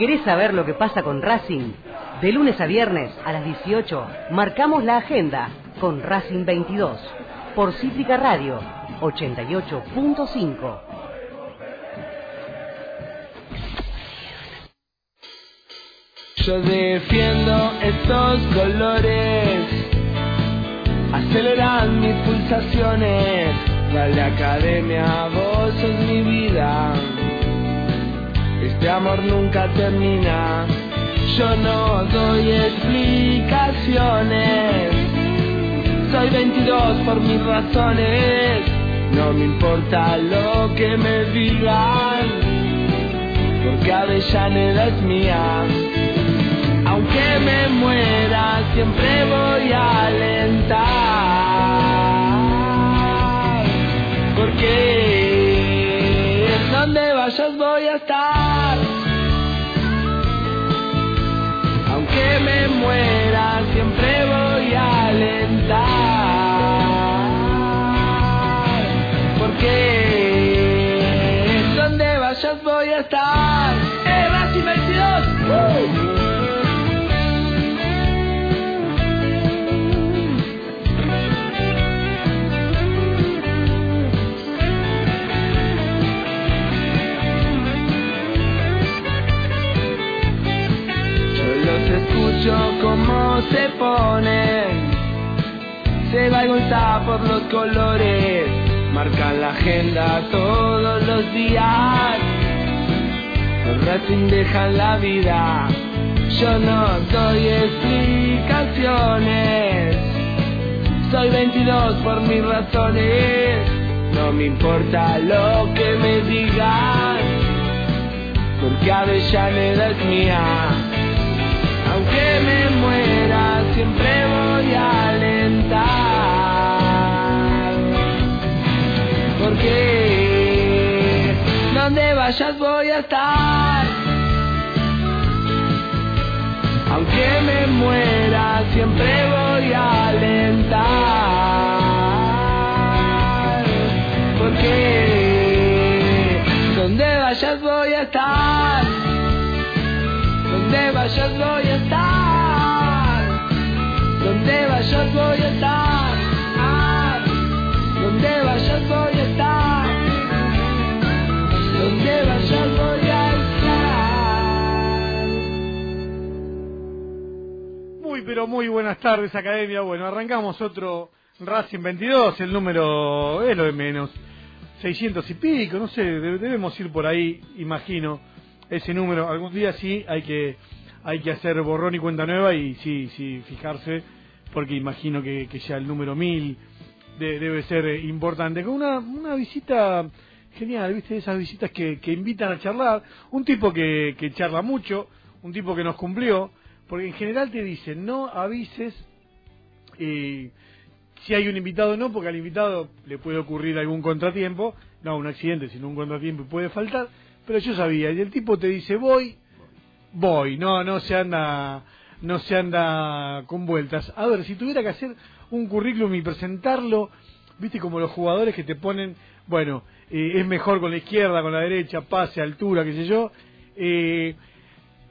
¿Querés saber lo que pasa con Racing? De lunes a viernes a las 18 marcamos la agenda con Racing 22 por Cítrica Radio 88.5. Yo defiendo estos colores, aceleran mis pulsaciones. Dale academia, vos sos mi vida. Este amor nunca termina. Yo no doy explicaciones. Soy 22 por mis razones. No me importa lo que me digan. Porque Avellaneda es mía. Aunque me muera, siempre voy a alentar. Porque vayas voy a estar. Aunque me muera, siempre voy a se ponen. Se va por los colores, marcan la agenda todos los días. Los Racing dejan la vida, yo no doy explicaciones. Soy 22 por mis razones, no me importa lo que me digan, porque Avellaneda es mía aunque me muera siempre voy a alentar. Porque donde vayas voy a estar. Aunque me muera siempre voy a alentar. Porque donde vayas voy a estar donde vayas voy a estar. Pero muy buenas tardes Academia. Bueno, arrancamos otro Racing 22, el número es lo de menos. 600 y pico, no sé, debemos ir por ahí, imagino ese número. Algún día sí hay que hay que hacer borrón y cuenta nueva y sí, sí, fijarse, porque imagino que, que ya el número 1000 debe ser importante. Con una, una visita genial, ¿viste? Esas visitas que, que invitan a charlar. Un tipo que, que charla mucho, un tipo que nos cumplió, porque en general te dicen, no avises eh, si hay un invitado o no, porque al invitado le puede ocurrir algún contratiempo, no un accidente, sino un contratiempo y puede faltar pero yo sabía, y el tipo te dice, voy, voy, no, no se anda, no se anda con vueltas. A ver, si tuviera que hacer un currículum y presentarlo, viste como los jugadores que te ponen, bueno, eh, es mejor con la izquierda, con la derecha, pase, altura, qué sé yo, eh,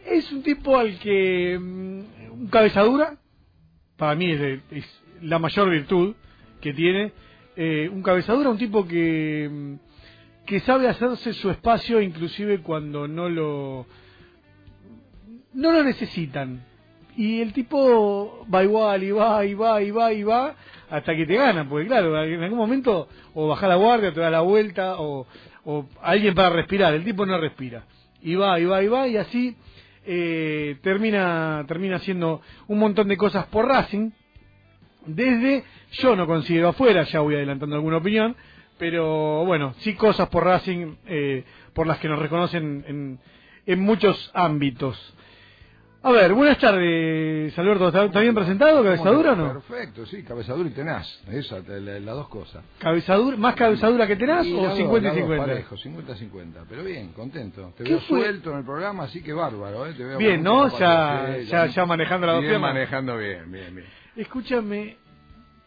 es un tipo al que, mm, un cabezadura, para mí es, es la mayor virtud que tiene, eh, un cabezadura, un tipo que mm, que sabe hacerse su espacio inclusive cuando no lo no lo necesitan. Y el tipo va igual y va y va y va y va hasta que te gana porque claro en algún momento o baja la guardia te da la vuelta o, o alguien para respirar el tipo no respira. Y va y va y va y así eh, termina termina haciendo un montón de cosas por Racing desde yo no considero afuera ya voy adelantando alguna opinión pero bueno, sí cosas por Racing eh, por las que nos reconocen en, en muchos ámbitos. A ver, buenas tardes, Alberto. ¿Está, bien presentado? ¿Cabezadura o no? Perfecto, sí, cabezadura y tenaz. Esas, las dos cosas. ¿Cabezadura, ¿Más cabezadura que tenaz o 50 y 50? Parejo, 50 50. Pero bien, contento. Te veo suelto en el programa, así que bárbaro. ¿eh? Te veo bien, ¿no? Ya, ya, ya, manejando la Bien, manejando bien, bien, bien. Escúchame,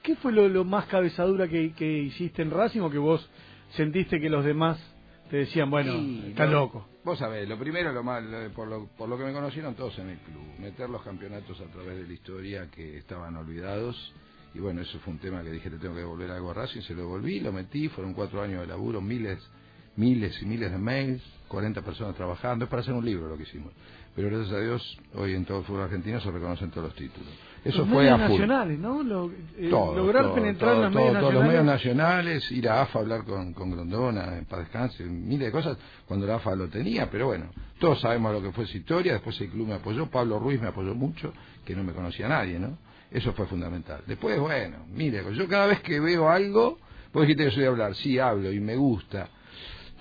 ¿Qué fue lo, más cabezadura que, que, hiciste en Racing o que vos sentiste que los demás te decían, bueno, está loco? Vos sabés, lo primero, lo mal, por lo, por lo que me conocieron todos en el club, meter los campeonatos a través de la historia que estaban olvidados. Y bueno, eso fue un tema que dije, te tengo que devolver algo a Racing, se lo devolví, lo metí, fueron cuatro años de laburo, miles, miles y miles de mails, 40 personas trabajando, es para hacer un libro lo que hicimos. Pero gracias a Dios, hoy en todo el fútbol argentino se reconocen todos los títulos. Eso los fue medios a full. nacionales, ¿no? Lo- eh, Todo, lograr todo, penetrar todo, en los medios todos los nacionales. medios nacionales, ir a AFA a hablar con, con Grondona, en paz descanse, miles de cosas, cuando la AFA lo tenía, pero bueno, todos sabemos lo que fue esa historia, después el club me apoyó, Pablo Ruiz me apoyó mucho, que no me conocía nadie, ¿no? Eso fue fundamental. Después, bueno, mire, yo cada vez que veo algo, vos dijiste que soy de hablar, sí hablo y me gusta.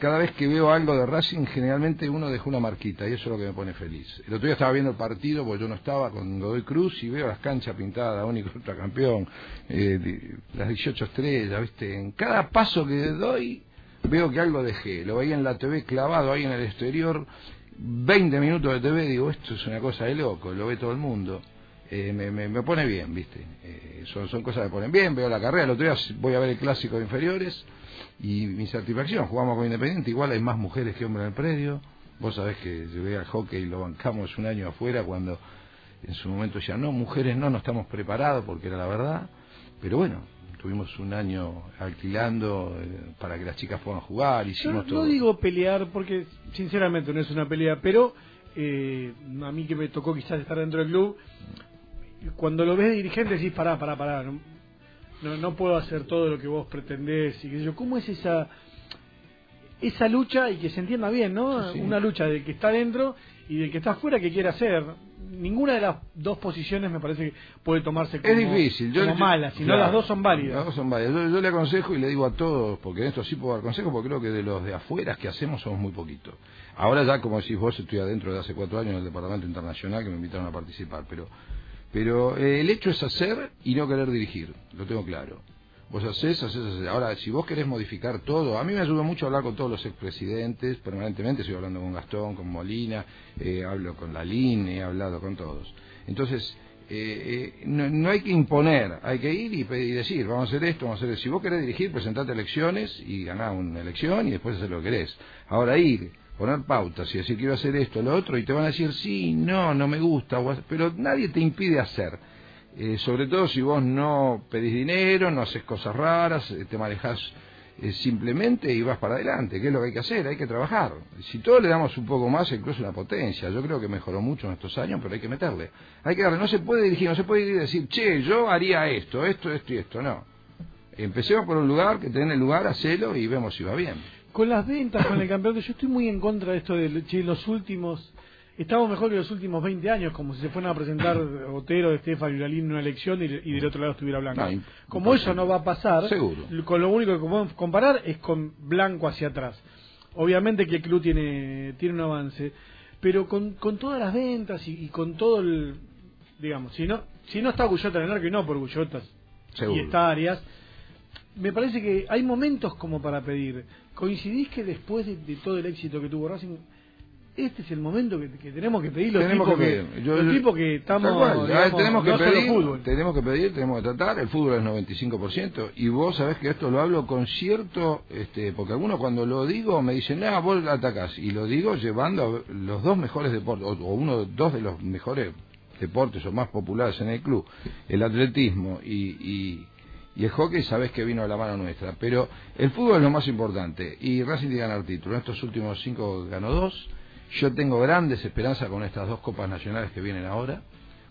Cada vez que veo algo de Racing, generalmente uno deja una marquita y eso es lo que me pone feliz. El otro día estaba viendo el partido, porque yo no estaba con Godoy Cruz y veo las canchas pintadas, único campeón, eh, las 18 estrellas, ¿viste? En cada paso que doy, veo que algo dejé. Lo veía en la TV clavado ahí en el exterior, 20 minutos de TV, digo, esto es una cosa de loco, lo ve todo el mundo. Eh, me, me, me pone bien, ¿viste? Eh, son, son cosas que me ponen bien, veo la carrera, el otro día voy a ver el clásico de inferiores y mi satisfacción, jugamos con Independiente, igual hay más mujeres que hombres en el predio, vos sabés que llegué al hockey y lo bancamos un año afuera cuando en su momento ya no, mujeres no, no estamos preparados porque era la verdad, pero bueno, tuvimos un año alquilando eh, para que las chicas puedan jugar, hicimos no todo. digo pelear porque sinceramente no es una pelea, pero eh, a mí que me tocó quizás estar dentro del club, cuando lo ves de dirigente decís, pará, pará, pará, no, no, puedo hacer todo lo que vos pretendés y qué sé yo. ¿Cómo es esa esa lucha y que se entienda bien, ¿no? Sí. Una lucha del que está dentro y del que está afuera que quiere hacer. Ninguna de las dos posiciones me parece que puede tomarse como, Es difícil. Yo, como yo- mala, sino claro, las dos son válidas. Las dos son válidas. Yo, yo le aconsejo y le digo a todos, porque en esto sí puedo dar consejo, porque creo que de los de afuera que hacemos somos muy poquitos. Ahora ya, como decís vos, estoy adentro de hace cuatro años en el Departamento Internacional que me invitaron a participar, pero pero eh, el hecho es hacer y no querer dirigir, lo tengo claro. Vos hacés, hacés, hacés. Ahora, si vos querés modificar todo, a mí me ayuda mucho hablar con todos los expresidentes, permanentemente estoy hablando con Gastón, con Molina, eh, hablo con Lalín, he hablado con todos. Entonces, eh, eh, no, no hay que imponer, hay que ir y, y decir, vamos a hacer esto, vamos a hacer eso. Si vos querés dirigir, presentate elecciones y ganá una elección y después hacer lo que querés. Ahora ir, poner pautas y decir quiero hacer esto, lo otro, y te van a decir sí, no, no me gusta, pero nadie te impide hacer. Eh, sobre todo si vos no pedís dinero, no haces cosas raras, eh, te manejás eh, simplemente y vas para adelante, que es lo que hay que hacer, hay que trabajar. Si todos le damos un poco más, incluso una potencia, yo creo que mejoró mucho en estos años, pero hay que meterle. Hay que darle, no se puede dirigir, no se puede decir, che, yo haría esto, esto, esto y esto, no. Empecemos por un lugar, que tenga el lugar, hacelo y vemos si va bien. Con las ventas, con el campeonato, yo estoy muy en contra de esto de che, los últimos. Estamos mejor que los últimos 20 años, como si se fueran a presentar Otero, Estefan y Uralín en una elección y, y del otro lado estuviera Blanco. No, como eso no va a pasar, Seguro. con lo único que podemos comparar es con Blanco hacia atrás. Obviamente que el club tiene, tiene un avance, pero con, con todas las ventas y, y con todo el. Digamos, si no, si no está Gullota en el arco y no por Gullotas y está Arias, me parece que hay momentos como para pedir. ¿Coincidís que después de, de todo el éxito que tuvo Racing, este es el momento que, que tenemos que pedir los Tenemos tipos que que, pedir. Yo- los tipos que estamos Tal cual, a ver, digamos, tenemos que no pedir, fútbol? tenemos que pedir, tenemos que tratar, el fútbol es 95% y vos sabés que esto lo hablo con cierto, este, porque algunos cuando lo digo me dicen, ah, vos atacás, y lo digo llevando los dos mejores deportes, o, o uno, dos de los mejores deportes o más populares en el club, el atletismo y, y, y el hockey, sabés que vino a la mano nuestra, pero el fútbol es lo más importante y Racing tiene que ganar título, en estos últimos cinco ganó dos, yo tengo grandes esperanzas con estas dos copas nacionales que vienen ahora.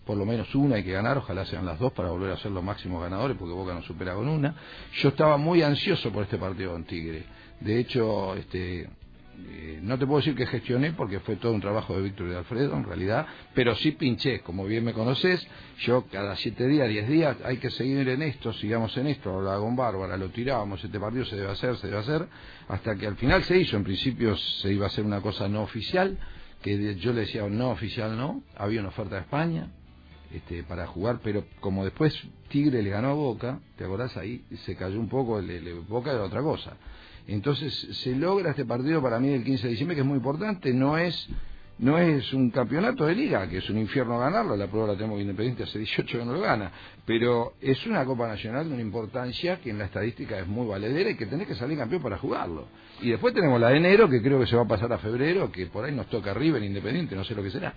Por lo menos una hay que ganar, ojalá sean las dos para volver a ser los máximos ganadores, porque Boca nos supera con una. Yo estaba muy ansioso por este partido con Tigre. De hecho, este, eh, no te puedo decir que gestioné porque fue todo un trabajo de Víctor y de Alfredo en realidad, pero sí pinché, como bien me conoces, yo cada siete días, diez días, hay que seguir en esto, sigamos en esto, hablaba con Bárbara, lo tirábamos, este partido se debe hacer, se debe hacer, hasta que al final se hizo, en principio se iba a hacer una cosa no oficial, que yo le decía no oficial no, había una oferta de España, este, para jugar, pero como después Tigre le ganó a Boca, ¿te acordás? Ahí se cayó un poco, el, el- Boca era otra cosa. Entonces se logra este partido para mí del 15 de diciembre, que es muy importante, no es no es un campeonato de liga, que es un infierno ganarlo, la prueba la tenemos Independiente hace 18 que no lo gana, pero es una Copa Nacional de una importancia que en la estadística es muy valedera y que tenés que salir campeón para jugarlo. Y después tenemos la de enero, que creo que se va a pasar a febrero, que por ahí nos toca River Independiente, no sé lo que será.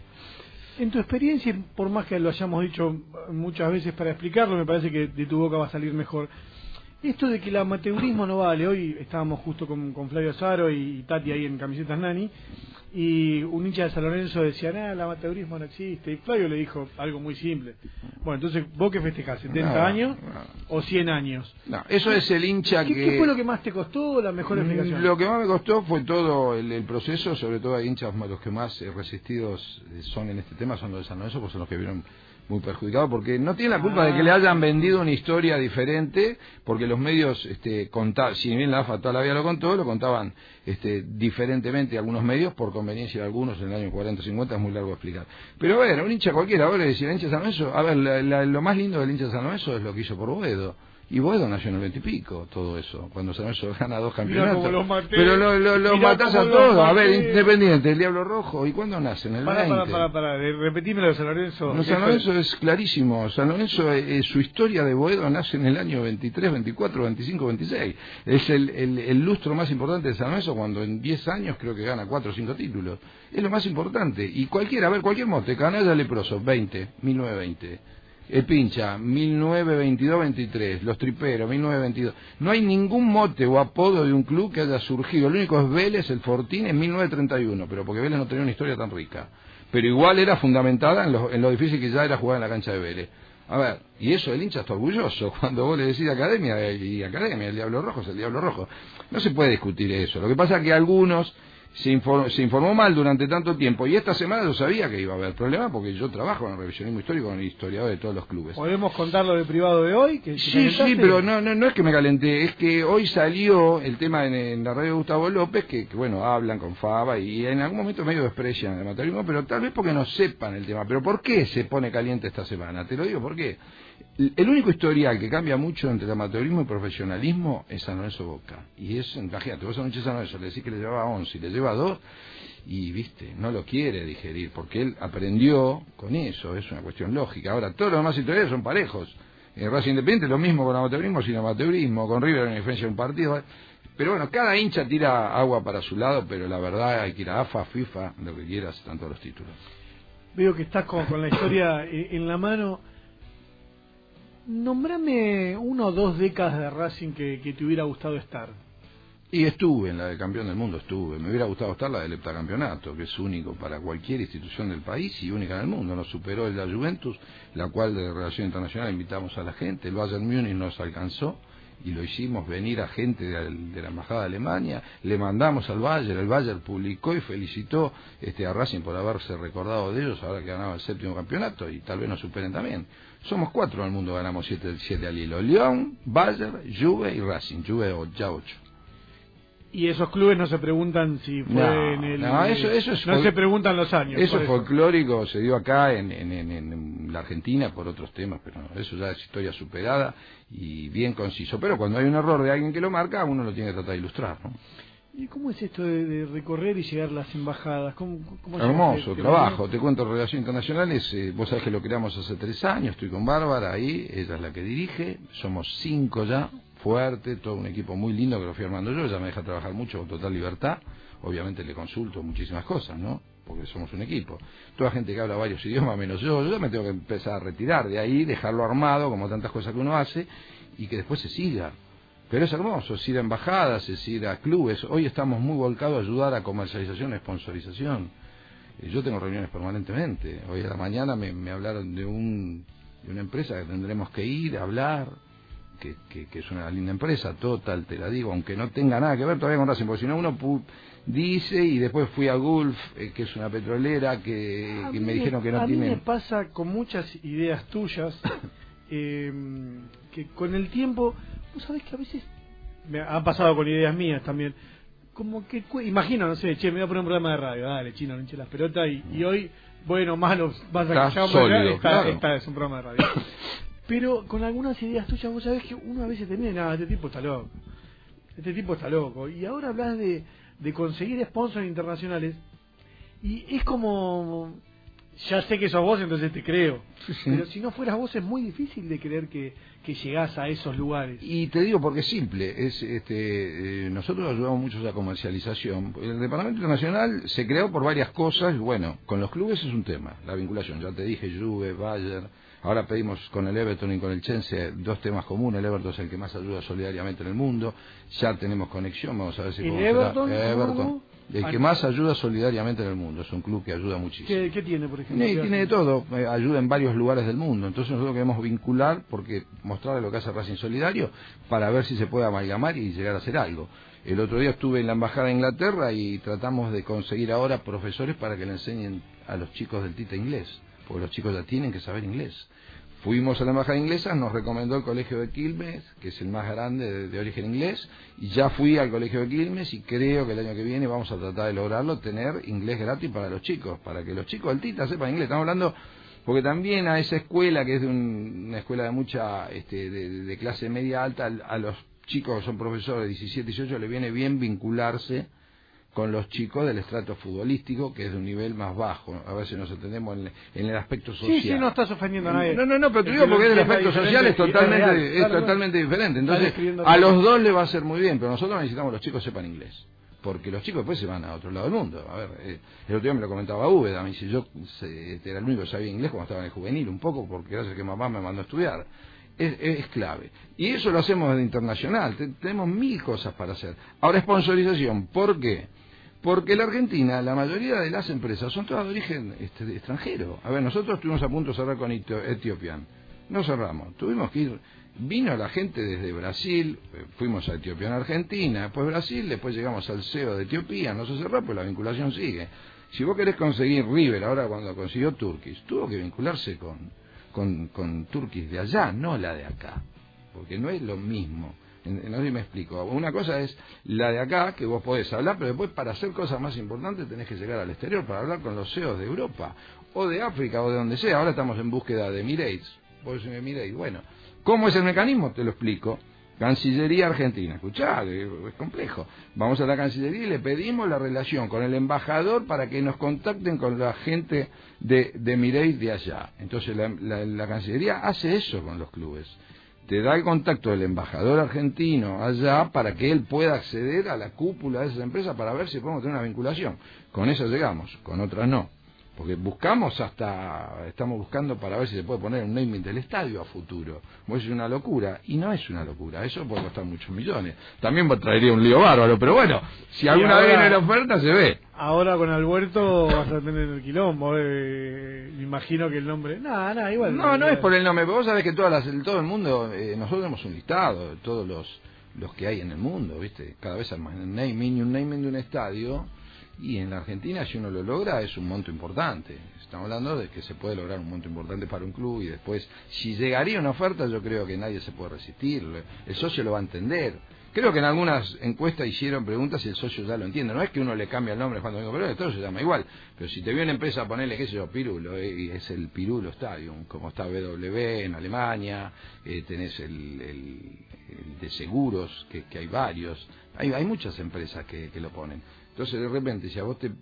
En tu experiencia, por más que lo hayamos dicho muchas veces para explicarlo, me parece que de tu boca va a salir mejor. Esto de que el amateurismo no vale, hoy estábamos justo con, con Flavio Saro y Tati ahí en Camisetas Nani, y un hincha de San Lorenzo decía, nada, el amateurismo no existe. Y Flavio le dijo algo muy simple. Bueno, entonces, ¿vos qué festejás? ¿70 años o 100 años? No, eso es el hincha ¿Qué, que... ¿Qué fue lo que más te costó la mejor explicación? Lo que más me costó fue todo el, el proceso, sobre todo hay hinchas los que más resistidos eh, son en este tema, son los de San Lorenzo, pues son los que vieron muy perjudicado porque no tiene la culpa de que le Ah. hayan vendido una historia diferente porque los medios este contaban si bien la AFA toda la vida lo contó lo contaban este diferentemente algunos medios por conveniencia de algunos en el año 40 50 es muy largo de explicar pero a ver un hincha cualquiera ahora decir hincha de San Lorenzo a ver la- la- lo más lindo del hincha San Lorenzo es lo que hizo por Boedo y Boedo nació en el 20 y pico, todo eso, cuando San Lorenzo gana dos campeonatos. los maté. Pero lo, lo, lo matás a los todos. A ver. Independiente, el Diablo Rojo. ¿Y cuándo nace? En el Para, 20. para, para, para, repetímelo de San Lorenzo. No, San Lorenzo es clarísimo. San Lorenzo, eh, eh, su historia de Boedo nace en el año 23, 24, 25, 26. Es el, el, el lustro más importante de San Lorenzo cuando en 10 años creo que gana 4 o 5 títulos. Es lo más importante. Y cualquiera, a ver, cualquier mote, Canalla Leproso, 20, 1920. El pincha, 1922-23, los triperos, 1922. No hay ningún mote o apodo de un club que haya surgido. El único es Vélez, el Fortín, en 1931, pero porque Vélez no tenía una historia tan rica. Pero igual era fundamentada en lo, en lo difícil que ya era jugar en la cancha de Vélez. A ver, y eso el hincha está orgulloso cuando vos le decís academia y academia, el Diablo Rojo es el Diablo Rojo. No se puede discutir eso. Lo que pasa es que algunos se, infor- se informó mal durante tanto tiempo y esta semana yo sabía que iba a haber problemas porque yo trabajo en el revisionismo histórico con el historiador de todos los clubes. ¿Podemos contar lo de privado de hoy? Que, Sí, sí, pero no, no, no es que me calenté, es que hoy salió el tema en, en la radio de Gustavo López, que, que, bueno, hablan con Faba y en algún momento medio desprecian el amateurismo, pero tal vez porque no sepan el tema. Pero ¿por qué se pone caliente esta semana? Te lo digo, ¿por qué? El único historial que cambia mucho entre amateurismo y profesionalismo es San Lorenzo Boca. Y es, imagínate, vos a hincha de San Lorenzo le decís que le llevaba 11 y le lleva 2 y, viste, no lo quiere digerir porque él aprendió con eso, es una cuestión lógica. Ahora, todos los demás historiales son parejos. En Racing Independiente lo mismo con amateurismo, sin amateurismo, con River en diferencia de un partido. Pero bueno, cada hincha tira agua para su lado, pero la verdad hay que ir a AFA, FIFA, lo que quieras, todos los títulos. Veo que estás con, con la historia en la mano. Nombrame una o dos décadas de Racing que, que te hubiera gustado estar. Y estuve en la de campeón del mundo, estuve. Me hubiera gustado estar la del heptacampeonato, que es único para cualquier institución del país y única en el mundo. Nos superó el de la Juventus, la cual de Relación Internacional invitamos a la gente. El Bayern Múnich nos alcanzó y lo hicimos venir a gente de, la Embajada de Alemania. Le mandamos al Bayern, el Bayern publicó y felicitó este, a Racing por haberse recordado de ellos ahora que ganaba el séptimo campeonato y tal vez nos superen también. Somos cuatro en el mundo, ganamos siete, siete al hilo. León, Bayern, Juve y Racing. Juve ya ocho. Y esos clubes no se preguntan si fue No, en el. no, eso- eso es no se preguntan los años. Eso por es folclórico, se dio acá en, en, en- en la Argentina por otros temas, pero eso ya es historia superada y bien conciso. Pero cuando hay un error de alguien que lo marca, uno lo tiene que tratar de ilustrar. ¿no? ¿Y cómo es esto de, de recorrer y llegar a las embajadas? ¿Cómo, cómo Hermoso trabajo, te cuento Relaciones Internacionales, eh, vos sabés que lo creamos hace tres años, estoy con Bárbara ahí, ella es la que dirige, somos cinco ya, fuerte, todo un equipo muy lindo que lo fui armando yo, ella me deja trabajar mucho con total libertad, obviamente le consulto muchísimas cosas, ¿no? Porque somos un equipo. Toda gente que habla varios idiomas menos yo, yo me tengo que empezar a retirar de ahí, dejarlo armado, como tantas cosas que uno hace, y que después se siga. Pero es hermoso, es ir a embajadas, es ir a clubes. Hoy estamos muy volcados a ayudar a comercialización, sponsorización. Eh, Yo tengo reuniones permanentemente. Hoy a la mañana me, me hablaron de, un, de una empresa que tendremos que ir a hablar, que, que, que es una linda empresa, total, te la digo, aunque no tenga nada que ver todavía con Racing, porque si no uno pu- dice y después fui a Gulf, eh, que es una petrolera, que, me dijeron que no a mí me pasa con muchas ideas tuyas eh, que con el tiempo, vos sabés que a veces me han pasado con ideas mías también. Como que, imagino, no sé, che, me voy a poner un programa de radio, dale, chino, no hinche las pelotas y, y hoy, bueno, malo, vas a que sólido, acá, claro. está, es un programa de radio. Pero con algunas ideas tuyas, vos sabés que uno a veces te mira, nada, este tipo está loco. Este tipo está loco. Y ahora hablas de, de conseguir sponsors internacionales. Y es como ya sé que sos vos, entonces te creo. Pero si no fueras vos es muy difícil de creer que, que llegás a esos lugares. Y te digo porque es simple. Es, este, eh, nosotros ayudamos mucho a la comercialización. El Departamento Internacional se creó por varias cosas. Bueno, con los clubes es un tema, la vinculación. Ya te dije, Juve, Bayern. Ahora pedimos con el Everton y con el Chelsea dos temas comunes. El Everton es el que más ayuda solidariamente en el mundo. Ya tenemos conexión. Vamos a ver si ¿El Everton? Everton. El que más ayuda solidariamente en el mundo, es un club que ayuda muchísimo. ¿Qué, tiene, por ejemplo? tiene de todo, eh, ayuda en varios lugares del mundo. Entonces nosotros queremos vincular, porque mostrarle lo que hace Racing Solidario, para ver si se puede amalgamar y llegar a hacer algo. El otro día estuve en la Embajada de Inglaterra y tratamos de conseguir ahora profesores para que le enseñen a los chicos del TITA inglés, porque los chicos ya tienen que saber inglés. Fuimos a la embajada inglesa, nos recomendó el colegio de Quilmes, que es el más grande de, origen inglés, y ya fui al colegio de Quilmes y creo que el año que viene vamos a tratar de lograrlo, tener inglés gratis para los chicos, para que los chicos del TITA sepan inglés. Estamos hablando, porque también a esa escuela, que es de una escuela de mucha, este, de, clase media alta, a, los chicos que son profesores de 17, 18, le viene bien vincularse con los chicos del estrato futbolístico, que es de un nivel más bajo. A ver si nos entendemos en, el aspecto social. Sí, sí, no estás ofendiendo a nadie. No, no, no, pero te digo porque el aspecto social es totalmente, es, totalmente diferente. Entonces, a los dos le va a ser muy bien, pero nosotros necesitamos que los chicos sepan inglés. Porque los chicos después se van a otro lado del mundo. A ver, eh, el otro día me lo comentaba Úbeda, me dice, yo este, era el único que sabía inglés cuando estaba en el juvenil, un poco, porque gracias a que mamá me mandó a estudiar. Es, es, clave. Y eso lo hacemos desde internacional. tenemos mil cosas para hacer. Ahora, sponsorización. ¿Por qué? Porque la Argentina, la mayoría de las empresas son todas de origen este, extranjero. A ver, nosotros estuvimos a punto de cerrar con Ethiopian. No cerramos. Tuvimos que ir. Vino la gente desde Brasil, eh, fuimos a Etiopía en Argentina, después Brasil, después llegamos al CEO de Etiopía, no se cerró, pues la vinculación sigue. Si vos querés conseguir River, ahora cuando consiguió Turkish, tuvo que vincularse con, con, con Turkish de allá, no la de acá, porque no es lo mismo. No sé me explico. Una cosa es la de acá, que vos podés hablar, pero después para hacer cosas más importantes tenés que llegar al exterior para hablar con los CEOs de Europa, o de África, o de donde sea. Ahora estamos en búsqueda de Emirates. Vos Emirates. Bueno, ¿cómo es el mecanismo? Te lo explico. Cancillería Argentina. Escuchá, es complejo. Vamos a la Cancillería y le pedimos la relación con el embajador para que nos contacten con la gente de, de de allá. Entonces la Cancillería hace eso con los clubes te da el contacto del embajador argentino allá para que él pueda acceder a la cúpula de esa empresa para ver si podemos tener una vinculación. Con eso llegamos, con otras no. Porque buscamos hasta, estamos buscando para ver si se puede poner un naming del estadio a futuro. Pues es una locura. Y no es una locura, eso puede costar muchos millones. También traería un lío bárbaro, pero bueno, si alguna vez viene la oferta se ve. Ahora con Alberto vas a tener el quilombo, eh, me imagino que el nombre... Nada, nada, igual. No, no es por el nombre, pero vos sabés que todas las, todo el mundo, eh, nosotros tenemos un listado de todos los, los que hay en el mundo, ¿viste? Cada vez hay más naming, un naming de un estadio y en la Argentina, si uno lo logra, es un monto importante. Estamos hablando de que se puede lograr un monto importante para un club y después, si llegaría una oferta, yo creo que nadie se puede resistir. El socio lo va a entender. Creo que en algunas encuestas hicieron preguntas y el socio ya lo entiende. No es que uno le cambie el nombre cuando vengo, pero todo se llama igual. Pero si te viene una empresa a ponerle, qué sé yo, Pirulo, eh, y es el Pirulo Stadium, como está BW en Alemania, eh, tenés el, de seguros, que, hay varios. Hay, hay muchas empresas que lo ponen. Entonces, de repente, si a vos te.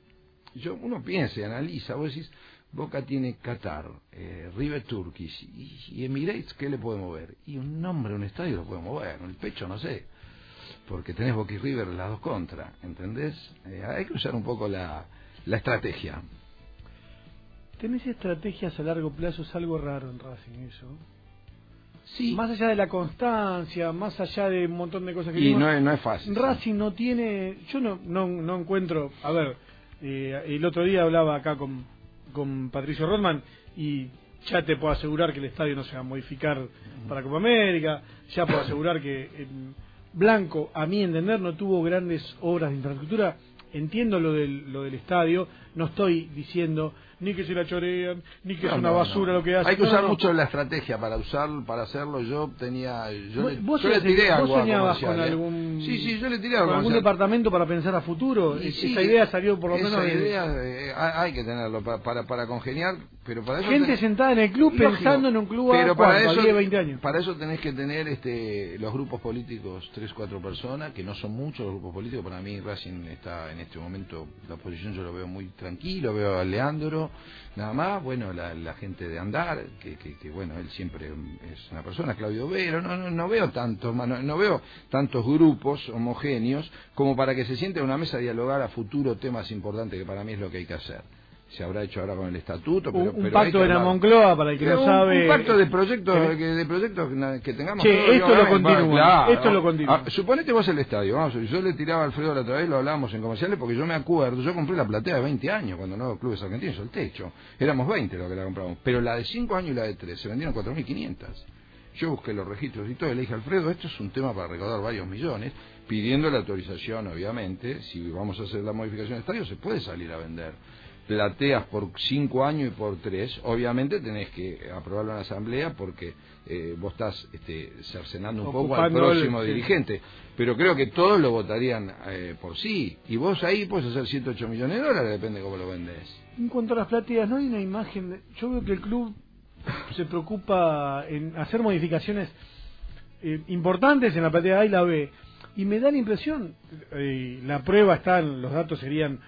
Yo, uno piensa y analiza, vos decís, Boca tiene Qatar, eh, River Turkish y, Emirates, ¿qué le puede mover? Y un nombre, un estadio lo puede mover, el pecho no sé, porque tenés Boca y River las dos contra, ¿entendés? Eh, hay que usar un poco la, la estrategia. Tenés estrategias a largo plazo, es algo raro en Racing eso. Más allá de la constancia, más allá de un montón de cosas que... Y no es, no es fácil. Racing no tiene... Yo no, no, no encuentro... A ver, eh, el otro día hablaba acá con, con Patricio Rodman y ya te puedo asegurar que el estadio no se va a modificar para Copa América, ya puedo asegurar que Blanco, a mi entender, no tuvo grandes obras de infraestructura. Entiendo lo del, lo del estadio, no estoy diciendo ni que se la chorean, ni que es una basura lo que hace. Hay que usar mucho la estrategia para usar, para hacerlo. Yo tenía, yo, le, ¿Vos, tiré algo soñabas con ¿eh? algún, sí, sí, yo le tiré algo algún departamento para pensar a futuro. esa idea salió por lo esa menos. Esa idea eh, hay que tenerlo para, para, para congeniar, pero para eso gente sentada en el club pensando en un club pero a para eso, 10, 20 años. Para eso tenés que tener este los grupos políticos, tres, cuatro personas, que no son muchos los grupos políticos. Para mí Racing está en este momento la oposición yo lo veo muy tranquilo, veo a Leandro, nada más, bueno, la, la gente de andar, que, que, que, bueno, él siempre es una persona, Claudio Vero, no, no, no veo tantos, no, no veo tantos grupos homogéneos como para que se siente a una mesa a dialogar a futuro temas importantes que para mí es lo que hay que hacer se habrá hecho ahora con el estatuto. Pero, un, pacto de la Moncloa, para el que no sabe. Un pacto de proyectos que, de proyectos que tengamos. Che, esto, lo continúa, esto lo continúa. Ah, suponete vos el estadio, vamos, yo le tiraba a Alfredo la otra vez, lo hablábamos en comerciales, porque yo me acuerdo, yo compré la platea de 20 años cuando no clubes argentinos, el techo. Éramos 20 los que la compramos. Pero la de 5 años y la de 3 se vendieron 4.500. Yo busqué los registros y todo, y le dije, Alfredo, esto es un tema para recaudar varios millones, pidiendo la autorización, obviamente, si vamos a hacer la modificación del estadio, se puede salir a vender plateas por cinco años y por tres, obviamente tenés que aprobarlo en la asamblea porque eh, vos estás este, cercenando un poco al próximo dirigente. Pero creo que todos lo votarían eh, por sí. Y vos ahí puedes hacer 108 millones de dólares, depende de cómo lo vendés. En cuanto a las plateas, no hay una imagen. Yo veo que el club se preocupa en hacer modificaciones eh, importantes en la platea A y la B. Y me da la impresión, la prueba está, los datos serían,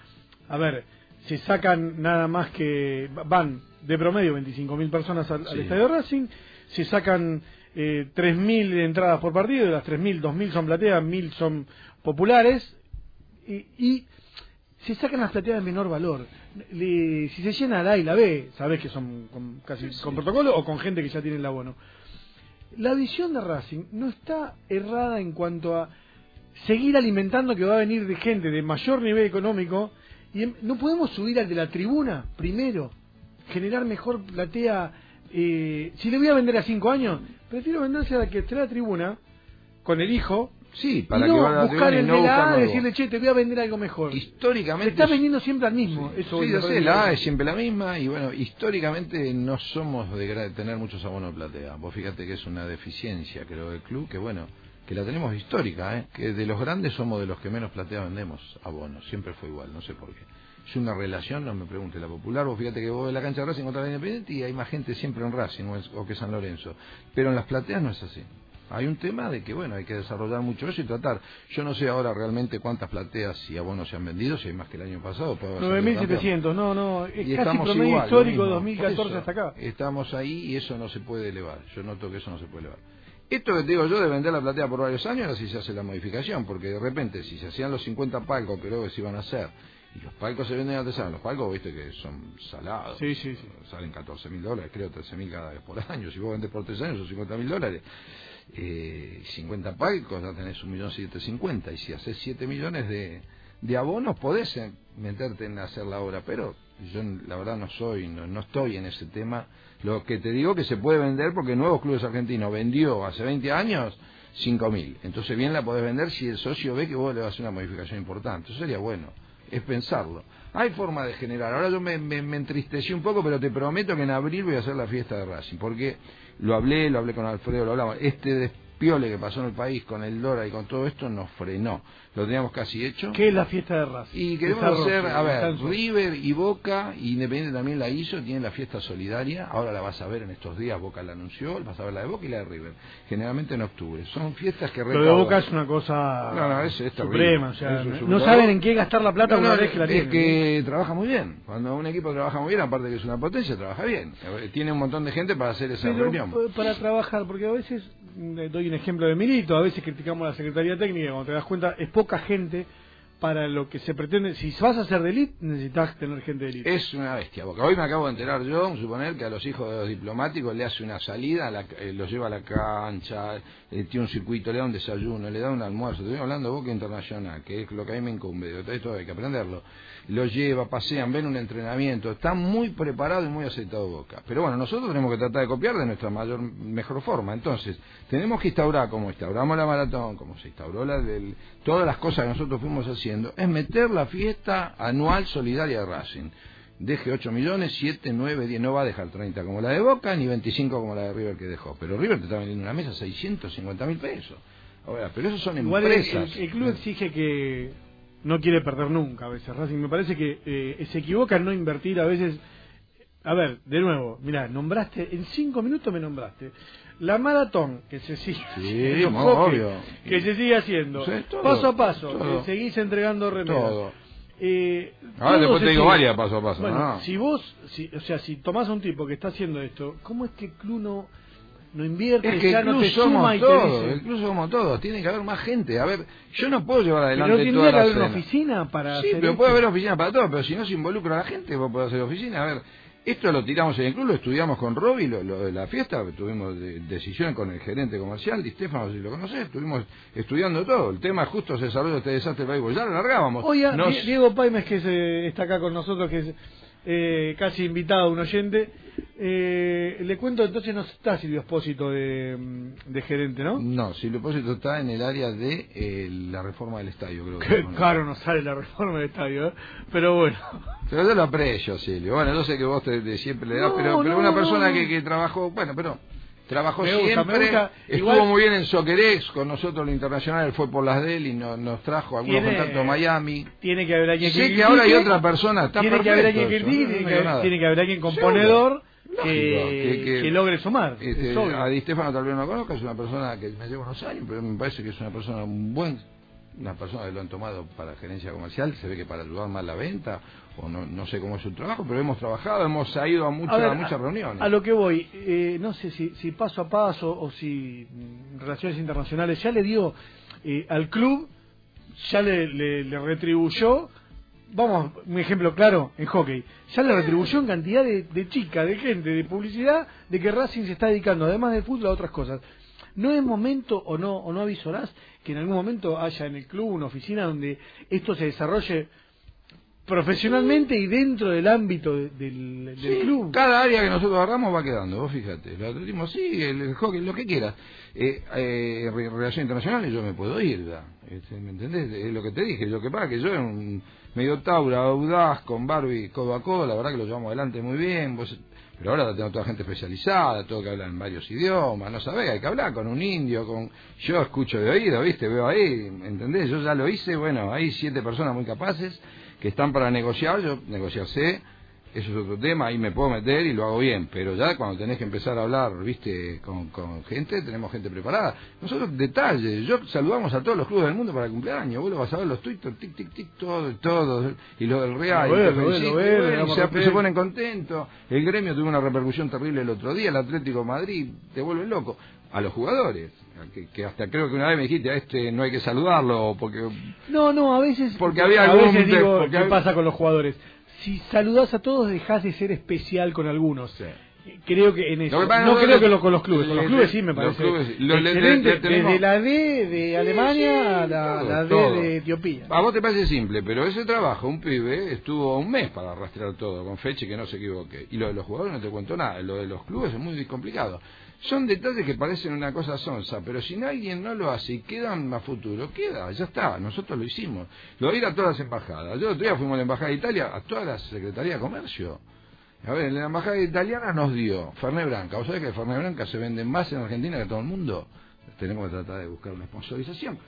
a ver, se sacan nada más que van de promedio 25.000 personas al, estadio Racing, se sacan eh, 3.000 entradas por partido, de las 3.000, 2.000 son plateas, 1.000 son populares, y, y, se sacan las plateas de menor valor. si se llena la A y la B, sabes que son con, casi con protocolo o con gente que ya tiene el abono. La visión de Racing no está errada en cuanto a seguir alimentando que va a venir de gente de mayor nivel económico y no podemos subir al de la tribuna primero, generar mejor platea. Eh, si le voy a vender a cinco años, prefiero venderse a la que esté la tribuna con el hijo. Sí, para y no que buscar el no de la A y decirle, che, te voy a vender algo mejor. Históricamente. Se está vendiendo siempre al mismo. Sí, eso sí yo sé, la A es siempre la misma y bueno, históricamente no somos de tener muchos abonos de platea. Vos fíjate que es una deficiencia, creo, del club, que bueno, que la tenemos histórica, ¿eh? que de los grandes somos de los que menos platea vendemos abonos, siempre fue igual, no sé por qué. Es una relación, no me pregunte la popular, vos fíjate que vos en la cancha de Racing contra la Independiente y hay más gente siempre en Racing o, que San Lorenzo, pero en las plateas no es así. Hay un tema de que, bueno, hay que desarrollar mucho eso y tratar. Yo no sé ahora realmente cuántas plateas y abonos se han vendido, si hay más que el año pasado. 9.700, no, no, es y casi promedio histórico 2014 hasta acá. Estamos ahí y eso no se puede elevar. Yo noto que eso no se puede elevar. Esto que te digo yo de vender la platea por varios años, así se hace la modificación, porque de repente si se hacían los 50 palcos que luego se iban a hacer, y los palcos se venden artesanos, los palcos viste que son salados, sí, sí, sí. salen 14 mil dólares, creo 13 mil cada vez por año, si vos vendes por tres años son 50 mil dólares. Eh, 50 palcos ya tenés un millón cincuenta y si haces 7 millones de, de abonos podés meterte en hacer la obra, pero yo la verdad no soy, no, no estoy en ese tema lo que te digo que se puede vender porque Nuevos Clubes Argentinos vendió hace 20 años 5.000. Entonces bien la podés vender si el socio ve que vos le vas a hacer una modificación importante. Eso sería bueno. Es pensarlo. Hay forma de generar. Ahora yo me, me, entristecí un poco, pero te prometo que en abril voy a hacer la fiesta de Racing. Porque lo hablé, lo hablé con Alfredo, lo hablamos. Este piole que pasó en el país con el Dora y con todo esto nos frenó. Lo teníamos casi hecho. ¿Qué es la fiesta de Racing? Y queremos hacer, a ver, River y Boca, Independiente también la hizo, tienen la fiesta solidaria. Ahora la vas a ver en estos días, Boca la anunció, vas a ver la de Boca y la de River. Generalmente en octubre. Son fiestas que Lo de Boca es una cosa no, no, es, suprema. O sea, no saben en qué gastar la plata una vez que la tienen. Es que trabaja muy bien. Cuando un equipo trabaja muy bien, aparte que es una potencia, trabaja bien. Tiene un montón de gente para hacer esa reunión. Para trabajar, porque a veces doy un ejemplo de Milito, a veces criticamos la Secretaría Técnica, cuando te das cuenta es poca gente para lo que se pretende. Si vas a ser de necesitas tener gente de. Es una bestia, porque hoy me acabo de enterar yo, suponer que a los hijos de los diplomáticos le hace una salida, la, eh, los lleva a la cancha, eh, tiene un circuito, le da un desayuno, le da un almuerzo. Estoy hablando de Boca Internacional, que es lo que a mí me incumbe, esto hay que aprenderlo. Los lleva, pasean, ven un entrenamiento, está muy preparado y muy aceptado Boca. Pero bueno, nosotros tenemos que tratar de copiar de nuestra mayor mejor forma. Entonces, tenemos que instaurar, como instauramos la maratón, como se instauró la del, todas las cosas que nosotros fuimos haciendo, es meter la fiesta anual solidaria de Racing. Deje 8 millones, 7, 9, 10, no va a dejar 30 como la de Boca, ni 25 como la de River que dejó. Pero River te está vendiendo una mesa 650 mil pesos. Ahora, pero eso son empresas. El, club exige que no quiere perder nunca a veces Racing. Me parece que eh, se equivoca en no invertir a veces. A ver, de nuevo, mira, nombraste, en 5 minutos me nombraste la maratón que se sigue que se sigue haciendo paso a paso seguís entregando remedios Eh, Ahora todos después te digo varias paso a paso. Bueno, ¿no? si vos, si, o sea, si tomás a un tipo que está haciendo esto, ¿cómo es que el club no, no invierte? Es que ya no te suma somos y te todos, dice? el club somos todos, tiene que haber más gente. A ver, yo no puedo llevar Pero adelante no toda tendría que la haber una oficina para Sí, hacer pero esto? puede haber oficina para todo, pero si no se involucra a la gente, vos podés hacer oficina. A ver, esto lo tiramos en el club, lo estudiamos con Roby, lo, lo de la fiesta, tuvimos de- decisiones con el gerente comercial, Di Stefano, si lo conocés, estuvimos estudiando todo. El tema justo se desarrolló este desastre del béisbol, ya lo largábamos. Oiga, Nos- Die- Diego Paimes, que es, eh, está acá con nosotros, que es eh, casi invitado, un oyente, eh, le cuento, entonces no está Silvio Espósito de, mm, de gerente, ¿no? No, si el propósito está en el área de eh, la reforma del estadio, creo que. Qué caro nos sale la reforma del estadio, ¿eh? pero bueno. Pero yo lo aprecio, Silvio. Bueno, yo sé que vos te, te siempre le das, No, pero, pero no, una persona no. que, que trabajó, bueno, pero trabajó Me gusta, siempre, me gusta. estuvo Igual- muy bien en Soccerex, con nosotros el internacional, él fue por las de él y no- nos trajo algunos Tiene- contactos a Miami. Tiene que haber alguien Sé que que ahora hay otra persona, está tiene que haber alguien que eso, critique, no tiene, que, tiene que haber alguien componedor Lógico, que, que- que- que logre sumar. Este, a Di Stefano tal vez no lo conozca, es una persona que me lleva unos años, pero me parece que es una persona un buen, una persona que lo han tomado para gerencia comercial, se ve que para ayudar más la venta, o no, no sé cómo es su trabajo, pero hemos trabajado, hemos ido a, muchas A ver, a muchas reuniones. A lo que voy, eh, no sé si, si paso a paso o si mm, Relaciones Internacionales ya le dio eh, al club, ya le, le- le retribuyó, vamos, un ejemplo claro, en hockey, ya le retribuyó en cantidad de, de chicas, de gente, de publicidad, de que Racing se está dedicando, además del fútbol, a otras cosas. ¿No es momento o no, o no avisorás que en algún momento haya en el club una oficina donde esto se desarrolle profesionalmente y dentro del ámbito de- del, del Sí, club? Cada área que nosotros agarramos va quedando, vos fíjate. El atletismo sí, el, el hockey, lo que quieras. Eh, eh, re- relaciones internacionales yo me puedo ir, ya. Este, ¿me entendés? Es lo que te dije. Lo que pasa que yo era un medio taura, audaz, con Barbie codo a codo, la verdad que lo llevamos adelante muy bien. Vos, pero ahora tengo toda gente especializada, todo que habla en varios idiomas, no sabés, hay que hablar con un indio, con yo escucho de oído, ¿viste? Veo ahí, ¿entendés? Yo ya lo hice, bueno, hay siete personas muy capaces que están para negociar, yo negociar sé, eso es otro tema, ahí me puedo meter y lo hago bien, pero ya cuando tenés que empezar a hablar, viste, con, con gente, tenemos gente preparada. Nosotros, detalles, yo saludamos a todos los clubes del mundo para el cumpleaños, vos lo vas a ver los Twitter, tic, tic, tic, todo, todo, y lo del Real, Lo y lo lo se, ponen contentos, el gremio tuvo una repercusión terrible el otro día, el Atlético de Madrid, te vuelven loco. A los jugadores, que, que hasta creo que una vez me dijiste, a este no hay que saludarlo, porque No, no, a veces. Porque había a algún veces de- digo, porque ¿qué pasa con los jugadores? Si saludás a todos, dejás de ser especial con algunos. Sí. Creo que en eso. Que no creo que lo, con los clubes. Con los clubes sí me los parece. clubes sí. Lo- le- excelente, le- le tenemos- Desde la D de Sí, Alemania a la, todo, la D todo. de Etiopía. A vos te parece simple, pero ese trabajo, un pibe, estuvo un mes para rastrear todo, con fecha y que no se equivoque. Y lo de los jugadores no te cuento nada, lo de los clubes es muy complicado. Son detalles que parecen una cosa sonsa, pero si alguien no lo hace y quedan a futuro, queda, ya está, nosotros lo hicimos. Lo de ir a todas las embajadas. Yo otro día fuimos a la Embajada de Italia, a toda la Secretaría de Comercio. A ver, la Embajada Italiana nos dio Fernet Branca. ¿Vos sabés que el Fernet Branca se vende más en Argentina que todo el mundo? Tenemos que tratar de buscar una sponsorización.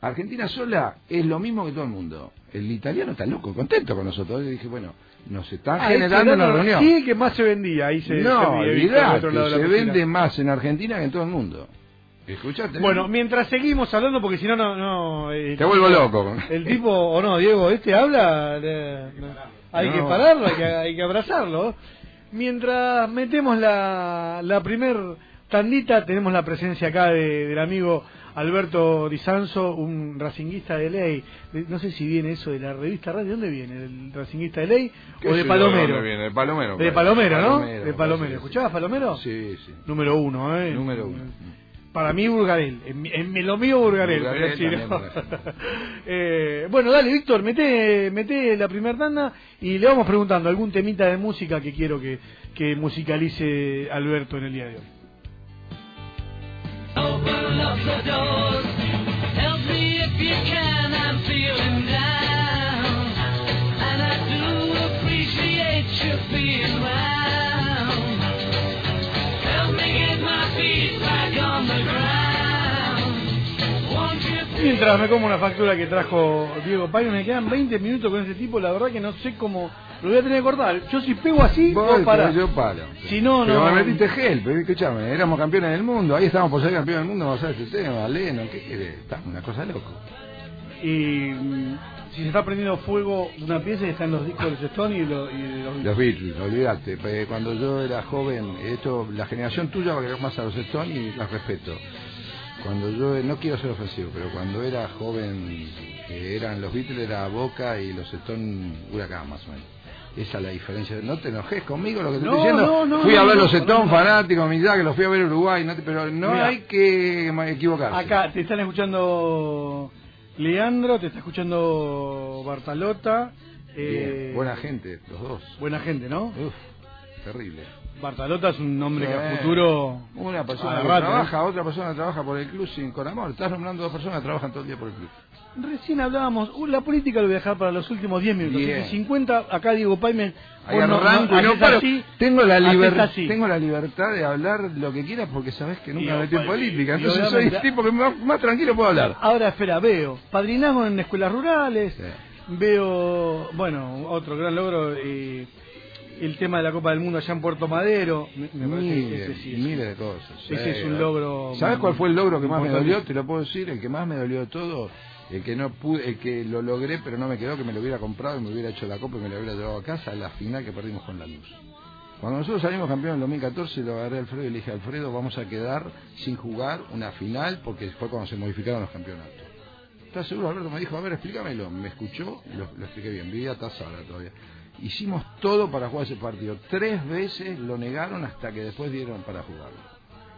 Argentina sola es lo mismo que todo el mundo. El italiano está loco, contento con nosotros. Yo dije, bueno, nos están Ah, generando ese una reunión. Sí, que más se vendía. Ahí se, no, se olvidate, la vende más en Argentina que en todo el mundo. ¿Escuchaste? Bueno, mientras seguimos hablando, porque si no, no. no el Te vuelvo loco. El tipo, o no, Diego, este habla. no, hay No. que pararlo, hay que, hay que abrazarlo. Mientras metemos la, la primer tandita, tenemos la presencia acá de- del amigo Alberto Di Sanso, un racinguista de ley. De- No sé si viene eso de la revista Radio. ¿De dónde viene? ¿Del racinguista de ley ¿Qué o de Palomero? dónde viene? De Palomero. De. Palomero, ¿no? Palomero, de Palomero. ¿Escuchabas Palomero? Sí, sí. Número uno, ¿eh? Número uno. Para mí, Burgarel. En, lo mío, Burgarel. Eh, bueno, dale, Víctor, mete, mete la primer tanda y le vamos preguntando algún temita de música que quiero que, que musicalice Alberto en el día de hoy. Open up the doors. Help me if you can. I'm feeling down. And I do appreciate you being. Help me get my feet back on the ground. Mientras me como una factura que trajo Diego Payo, me quedan 20 minutos con ese tipo, la verdad que no sé cómo... Lo voy a tener que cortar. Yo si pego así, Voy, no para. pero yo paro. Si no, pero no- me metiste gel, pero escuchame, éramos campeones del mundo, ahí estábamos por ser campeones del mundo, vamos a ver este tema, Lennon, ¿qué querés? Está una cosa loco. Y mm, si se está prendiendo fuego una pieza y están los discos de los Stones y, lo- y de los Los Beatles, olvídate. Cuando yo era joven, esto, la generación tuya va a querer más a los Stones y las respeto. Cuando yo, no quiero ser ofensivo, pero cuando era joven, eran los Beatles era Boca y los Stones Huracán, más o menos. Esa es la diferencia. No te enojes conmigo lo que te No, estoy diciendo. no, no, fui a ver los Stones no. fanáticos, mi que los fui a ver a Uruguay, no te- pero no hay que equivocarse. Acá te están escuchando Leandro, te está escuchando Bartalota. eh, Bien, buena gente, los dos. Buena gente, ¿no? Uf, terrible. Bartalota es un nombre que a Eh, futuro. Una persona que trabaja, otra persona trabaja por el club sin con amor. Estás nombrando dos personas que trabajan todo el día por el club. Recién hablábamos, uh, la política lo voy a dejar para los últimos 10 minutos. Bien. así que 50, acá Diego Paime. Ahí vos no- y no paro. así, tengo la así. tengo la libertad de hablar lo que quieras porque sabes que nunca Y, me metí en y- política. y Entonces soy el tipo que más, más tranquilo puedo hablar. Ahora, espera, veo padrinazgo en escuelas rurales, Sí. veo, bueno, otro gran logro, eh, el tema de la Copa del Mundo allá en Puerto Madero. Me- me Miles, ese sí es- miles de cosas. ese es un logro ¿Sabes cuál fue el logro que más me dolió? Te lo puedo decir, el que más me dolió de todo. El que no pude, el que lo logré pero no me quedó, que me lo hubiera comprado y me hubiera hecho la copa y me lo hubiera llevado a casa, la final que perdimos con la luz. Cuando nosotros salimos campeón en el 2014, lo agarré a Alfredo y le dije, Alfredo, vamos a quedar sin jugar una final porque fue cuando se modificaron los campeonatos. ¿Estás seguro? Alberto me dijo, a ver, explícamelo. Me escuchó y lo, lo expliqué bien. Vivía tasada todavía. Hicimos todo para jugar ese partido. Tres veces lo negaron hasta que después dieron para jugarlo.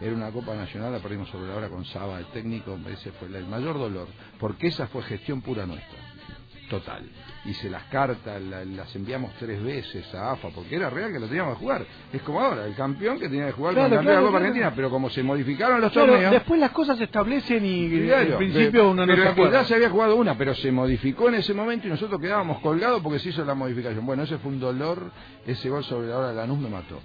Era una Copa Nacional, la perdimos sobre la hora con Saba, el técnico. Ese fue el mayor dolor. Porque esa fue gestión pura nuestra. Total. Hice las cartas, la- las enviamos tres veces a AFA, porque era real que lo teníamos que jugar. Es como ahora, el campeón que tenía que jugar Claro, con de claro, la Copa claro. Argentina, pero como se modificaron los torneos. después las cosas se establecen y Claro, en principio uno no pero se acuerda. ya se había jugado una, pero se modificó en ese momento y nosotros quedábamos colgados porque se hizo la modificación. Bueno, ese fue un dolor, ese gol sobre la hora de Lanús me mató.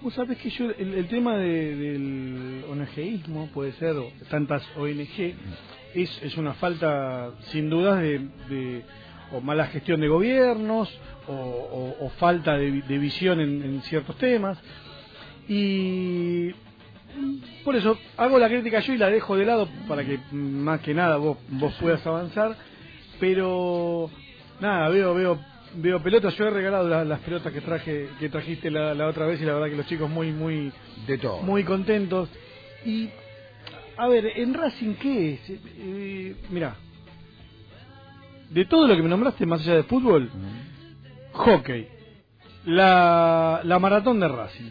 Vos sabés que yo, el, el tema de- del ONGismo, puede ser, o tantas ONG, es, es una falta, sin dudas, de, de- o mala gestión de gobiernos, o, o- o falta de, vi- de visión en, en ciertos temas. Y por eso hago la crítica yo y la dejo de lado para que más que nada vos, vos puedas avanzar. Pero nada, veo, veo, veo pelotas. Yo he regalado la- las pelotas que traje, que trajiste la, la otra vez y la verdad que los chicos muy, muy, De todo. muy contentos. Y a ver, en Racing qué es? Eh, mira, de todo lo que me nombraste más allá de fútbol, hockey, la, la maratón de Racing.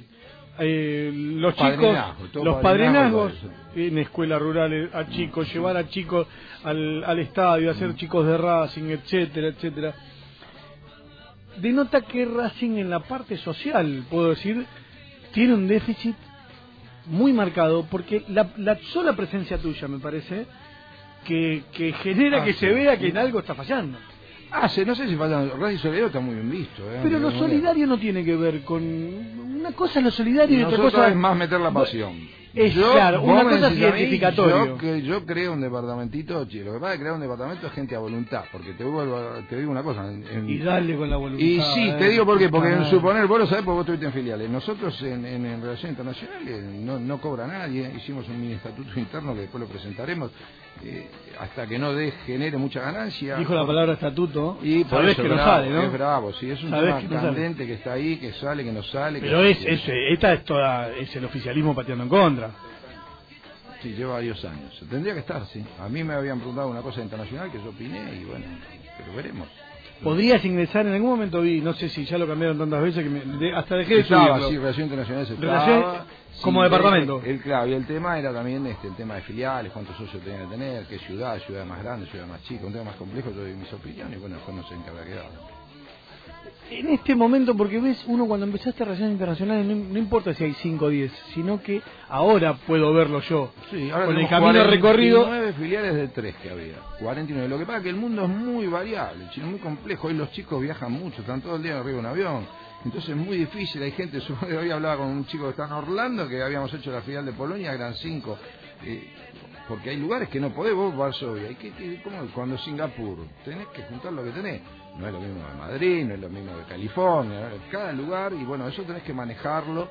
eh, los chicos, Padrinazgo, los padrinazgo, padrinazgos en escuelas rurales a chicos, llevar a chicos al, al estadio, hacer chicos de Racing, etcétera, etcétera. Denota que Racing en la parte social, puedo decir, tiene un déficit muy marcado porque la, la sola presencia tuya, me parece, que, que genera Ah, que sí. se vea que en algo está fallando. Ah, sí, no sé si falta. Radio Solidario está muy bien visto. ¿eh? Pero lo solidario no tiene que ver con... Una cosa es lo solidario y otra Nosotros cosa es más meter la pasión. Es claro, vos una cosa es decís a mí, identificatorio. Yo, que, yo creo un departamentito, che, lo que pasa es que crear un departamento es gente a voluntad, porque te, vuelvo te digo una cosa. en- en- Y dale con la voluntad. y sí, eh. te digo por qué, porque en suponer, vos lo sabés porque vos estuviste en filiales. Nosotros en, en, en Relaciones Internacionales no, no cobra nadie, hicimos un mini estatuto interno que después lo presentaremos, eh, hasta que no de, genere mucha ganancia. Dijo la palabra estatuto. Y por sabés eso que es no bravo, sale, ¿no? Es bravo, sí, es un Sabés tema que no sale. candente que está ahí, que sale, que no sale. que- Pero es, es, esta es toda, es el oficialismo pateando en contra. Sí, lleva varios años. Tendría que estar, sí. A mí me habían preguntado una cosa internacional que yo opiné y bueno, pero veremos. Podrías ingresar, en algún momento vi, no sé si ya lo cambiaron tantas veces que me- de- hasta dejé de Estaba, subirlo. sí, Relación Internacional se Relación- estaba. como Sí, departamento. El, el- claro, y el tema era también este, el tema de filiales, cuántos socios tenían que tener, qué ciudad, ciudad más grande, ciudad más chica, un tema más complejo, yo di mis opiniones y bueno, después no sé en qué habrá quedado. En este momento, porque ves, uno cuando empezaste relaciones internacionales, no, no importa si hay 5 o 10, sino que ahora puedo verlo yo. Sí, ahora con el camino recorrido. 49 filiales de tres que había. 49. Lo que pasa es que el mundo es muy variable, chino, muy complejo. Hoy los chicos viajan mucho, están todo el día arriba de un avión. Entonces es muy difícil. Hay gente, hoy hablaba con un chico que está en Orlando, que habíamos hecho la filial de Polonia, eran cinco. Eh, porque hay lugares que no podés, vos Varsovia, hay que, que- como cuando Singapur, tenés que juntar lo que tenés. No es lo mismo de Madrid, no es lo mismo de California, cada lugar, y bueno, eso tenés que manejarlo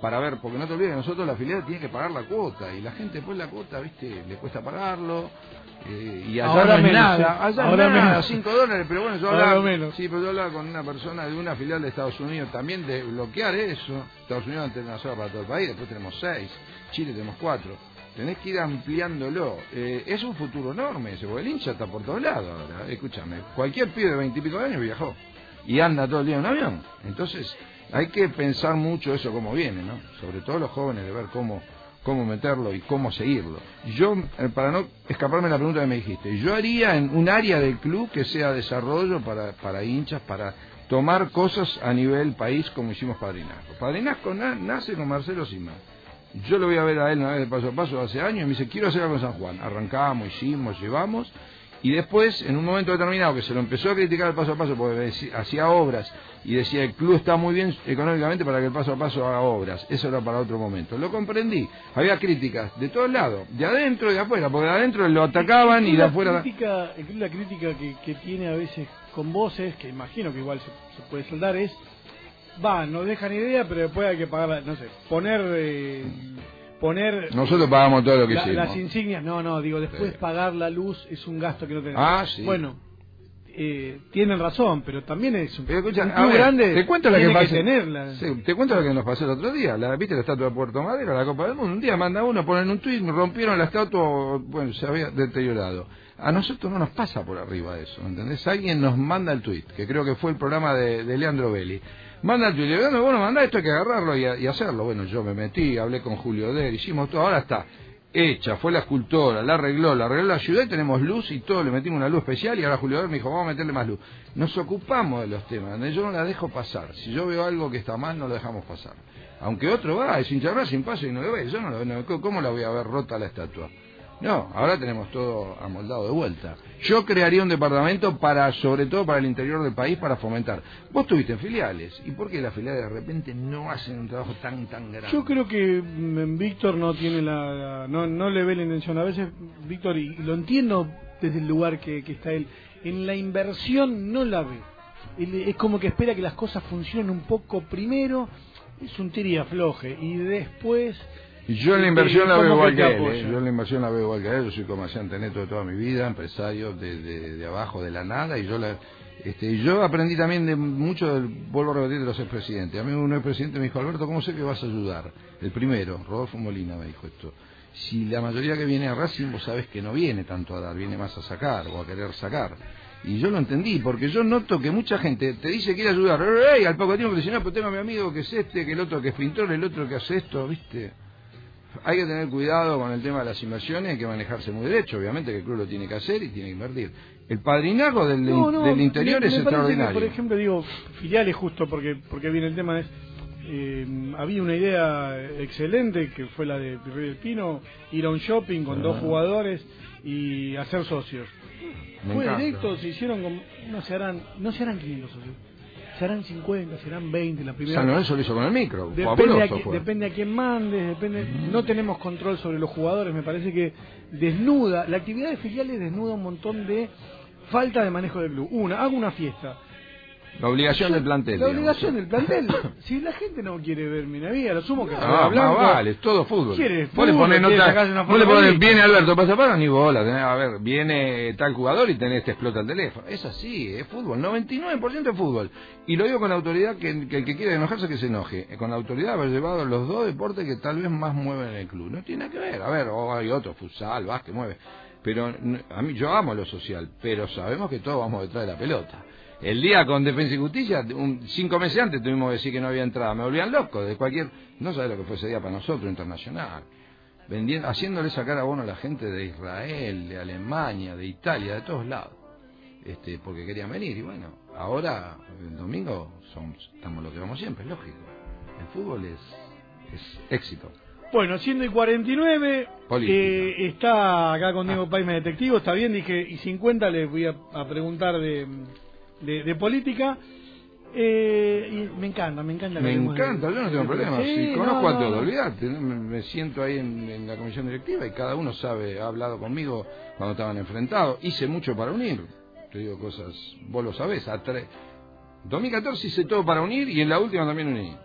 para ver, porque no te olvides que nosotros la filial tiene que pagar la cuota y la gente después la cuota, viste, le cuesta pagarlo. eh, y allá Ahora no es menos, nada, ¿eh? allá Ahora es nada, menos. 5 dólares, pero bueno, yo hablaba, menos. sí, pero yo hablaba con una persona de una filial de Estados Unidos también de bloquear eso. Estados Unidos antes una sola para todo el país, después tenemos 6, Chile tenemos 4. Tenés que ir ampliándolo. Eh, es un futuro enorme ese, porque el hincha está por todos lados ahora. Escúchame, cualquier pibe de 20 y pico de años viajó y anda todo el día en un avión. Entonces, hay que pensar mucho eso cómo viene, ¿no? Sobre todo los jóvenes, de ver cómo cómo meterlo y cómo seguirlo. Yo, eh, para no escaparme la pregunta que me dijiste, yo haría en un área del club que sea desarrollo para, para hinchas, para tomar cosas a nivel país como hicimos Padrinazgo. Padrinazgo na- nace con Marcelo Simán. Yo lo voy a ver a él una vez de paso a paso hace años y me dice, quiero hacer algo en San Juan. Arrancamos, hicimos, llevamos. Y después, en un momento determinado, que se lo empezó a criticar el paso a paso porque decía- hacía obras y decía, el club está muy bien económicamente para que el paso a paso haga obras. Eso era para otro momento. Lo comprendí. Había críticas de todos lados, de adentro y de afuera, porque de adentro lo atacaban y de la afuera... Crítica, el club la crítica que, que tiene a veces con voces, que imagino que igual se, se puede soldar, es, va, nos dejan idea, pero después hay que pagarla, no sé, poner... eh, poner Nosotros pagamos todo lo que la- hicimos. las insignias, no, no, digo, después Sí. pagar la luz es un gasto que no tenemos. Ah, sí. Bueno, eh, tienen razón, pero también es un, Pero escucha, un a club ver, grande. te cuento que tenerla. Sí, te cuento lo que nos pasó el otro día. La viste la estatua de Puerto Madero, la Copa del Mundo. Un día manda uno, ponen un tuit, rompieron la estatua, bueno, se había deteriorado. A nosotros no nos pasa por arriba eso, ¿entendés? Alguien nos manda el tuit, que creo que fue el programa de, de Leandro Belli. Manda tuit, le digo, bueno, manda esto, hay que agarrarlo y, hacerlo. Bueno, yo me metí, hablé con Julio Der, hicimos todo, ahora está hecha, fue la escultora, la arregló, la arregló la ciudad y tenemos luz y todo, le metimos una luz especial y ahora Julio Der me dijo, vamos a meterle más luz. Nos ocupamos de los temas, yo no la dejo pasar. Si yo veo algo que está mal, no lo dejamos pasar. Aunque otro va, es hincha sin paso y no lo ve, yo no lo no, ¿cómo la voy a ver rota la estatua? No, ahora tenemos todo amoldado de vuelta. Yo crearía un departamento para, sobre todo para el interior del país, para fomentar. Vos tuviste filiales, ¿y por qué las filiales de repente no hacen un trabajo tan, tan grande? Yo creo que mm, Víctor no tiene la, no, no le ve la intención. A veces Víctor y lo entiendo desde el lugar que, que está él. En la inversión no la ve. Él es como que espera que las cosas funcionen un poco primero. Es un afloje y después. Yo en la inversión la veo igual que él. ¿eh? Yo en la inversión la veo igual que él. Yo soy comerciante neto de toda mi vida, empresario de, de, de abajo, de la nada. Y yo la, este, yo aprendí también de mucho, del, vuelvo a repetir, de los expresidentes. A mí un expresidente me dijo, Alberto, ¿cómo sé que vas a ayudar? El primero, Rodolfo Molina, me dijo esto. Si la mayoría que viene a Racing, vos sabés que no viene tanto a dar, viene más a sacar o a querer sacar. Y yo lo entendí, porque yo noto que mucha gente te dice que quiere ayudar, ¡Ey! al poco tiempo te dice, no, pero tengo a mi amigo que es este, que el otro que es pintor, el otro que hace esto, ¿viste? Hay que tener cuidado con el tema de las inversiones, hay que manejarse muy derecho, obviamente que el club lo tiene que hacer y tiene que invertir. El padrinazgo del, No, no, del interior me- es me parece que, extraordinario. por ejemplo, digo, filiales justo porque porque viene el tema es eh, había una idea excelente que fue la de del Pino, ir a un shopping con dos Ah. jugadores y hacer socios. Me Fue encanta. directo, se hicieron como, no se harán, no se harán 500 socios, se harán 50, serán 20 la primera. San Lorenzo lo hizo con el micro, Depende a, fue. depende a quién mandes, depende, no tenemos control sobre los jugadores, me parece que desnuda, la actividad de filiales desnuda un montón de falta de manejo del club. Una, hago una fiesta. La obligación del plantel. La digamos. obligación del plantel. si la gente no quiere ver mi vida, lo sumo que Ah, blanco. vale, es todo fútbol. ¿Quiere le fútbol? viene Alberto Pasapara, ni bola. tenés- a ver, viene tal jugador y tenés, te explota el teléfono. Es así, es fútbol, 99% es fútbol. Y lo digo con la autoridad que, que el que quiere enojarse que se enoje. Con la autoridad de haber llevado los dos deportes que tal vez más mueven en el club. No tiene nada que ver, a ver, o hay otro, futsal, básquet, mueve. Pero a mí yo amo lo social, pero sabemos que todos vamos detrás de la pelota. El día con Defensa y Justicia, un, cinco meses antes tuvimos que decir que no había entrada. Me volvían loco de cualquier... No sabes lo que fue ese día para nosotros, internacional. Vendiendo, haciéndole sacar a bono a la gente de Israel, de Alemania, de Italia, de todos lados. Este, porque querían venir. Y bueno, ahora, el domingo, somos, estamos lo que vamos siempre, es lógico. El fútbol es, es éxito. Bueno, siendo y 49, Política. eh, está acá con Diego Paime Detectivo, está bien, dije, y 50 les voy a, a preguntar de, de, de política. Eh, y me encanta, me encanta. Me de- encanta, yo no tengo problema. Sí, si no, conozco a todos, olvídate. Me, siento ahí en, en la comisión directiva y cada uno sabe, ha hablado conmigo cuando estaban enfrentados. Hice mucho para unir. Te digo cosas, vos lo sabés. A tre- 2014 hice todo para unir y en la última también uní.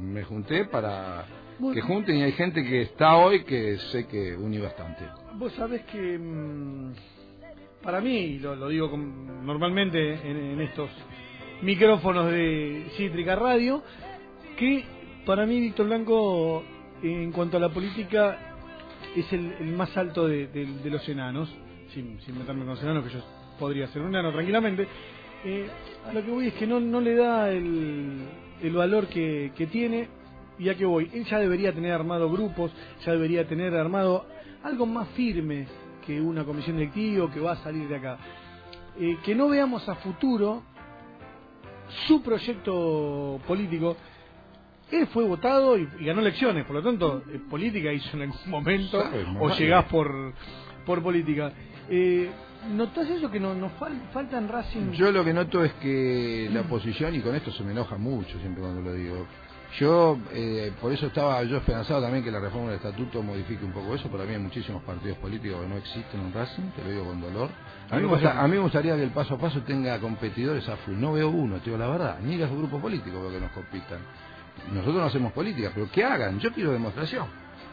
Me junté para Bueno. Que junten y hay gente que está hoy que sé que uní bastante. Vos sabés que mm, para mí, lo, lo digo normalmente en, estos micrófonos de Cítrica Radio, que para mí Víctor Blanco, en cuanto a la política, es el, más alto de, los enanos, sin, meterme con los enanos, que yo podría ser un enano tranquilamente. Eh, a lo que voy es que no, no le da el, el valor que, que tiene y a qué voy. Él ya debería tener armado grupos, ya debería tener armado algo más firme que una comisión directiva que va a salir de acá. Eh, que no veamos a futuro su proyecto político. Él fue votado y, ganó elecciones, por lo tanto, eh, política hizo en algún momento, o llegás por, por política. Eh, ¿Notás eso que nos no falta en Racing? Yo lo que noto es que la oposición, y con esto se me enoja mucho siempre cuando lo digo, yo, eh, por eso estaba yo esperanzado también que la reforma del estatuto modifique un poco eso. Para mí hay muchísimos partidos políticos que no existen en Racing, te lo digo con dolor. A mí, me gustaría que el paso a paso tenga competidores a full. No veo uno, te digo la verdad, ni los grupos políticos que nos compitan. Nosotros no hacemos política, pero que hagan. Yo quiero demostración.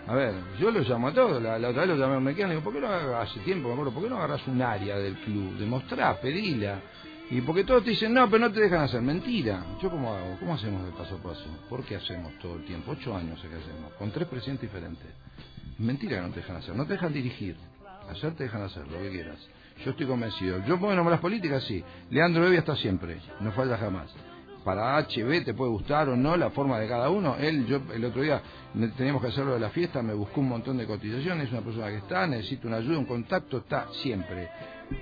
A ver, yo lo llamo a todos. La, otra vez lo llamé a un digo, ¿por qué no hace tiempo, me acuerdo, por qué no agarras un área del club? Demostrá, pedila y porque todos te dicen, no, pero no te dejan hacer. Mentira. ¿Yo cómo hago? ¿Cómo hacemos de paso a paso? ¿Por qué hacemos todo el tiempo? Ocho años es que hacemos, con tres presidentes diferentes. Mentira que no te dejan hacer. No te dejan dirigir. Ayer te dejan hacer lo que quieras. Yo estoy convencido. Yo puedo nombrar las políticas, sí. Leandro Evia está siempre. No falla jamás. Para HB te puede gustar o no la forma de cada uno. Él, yo el otro día teníamos que hacerlo de la fiesta, me buscó un montón de cotizaciones, es una persona que está, necesito una ayuda, un contacto, está siempre.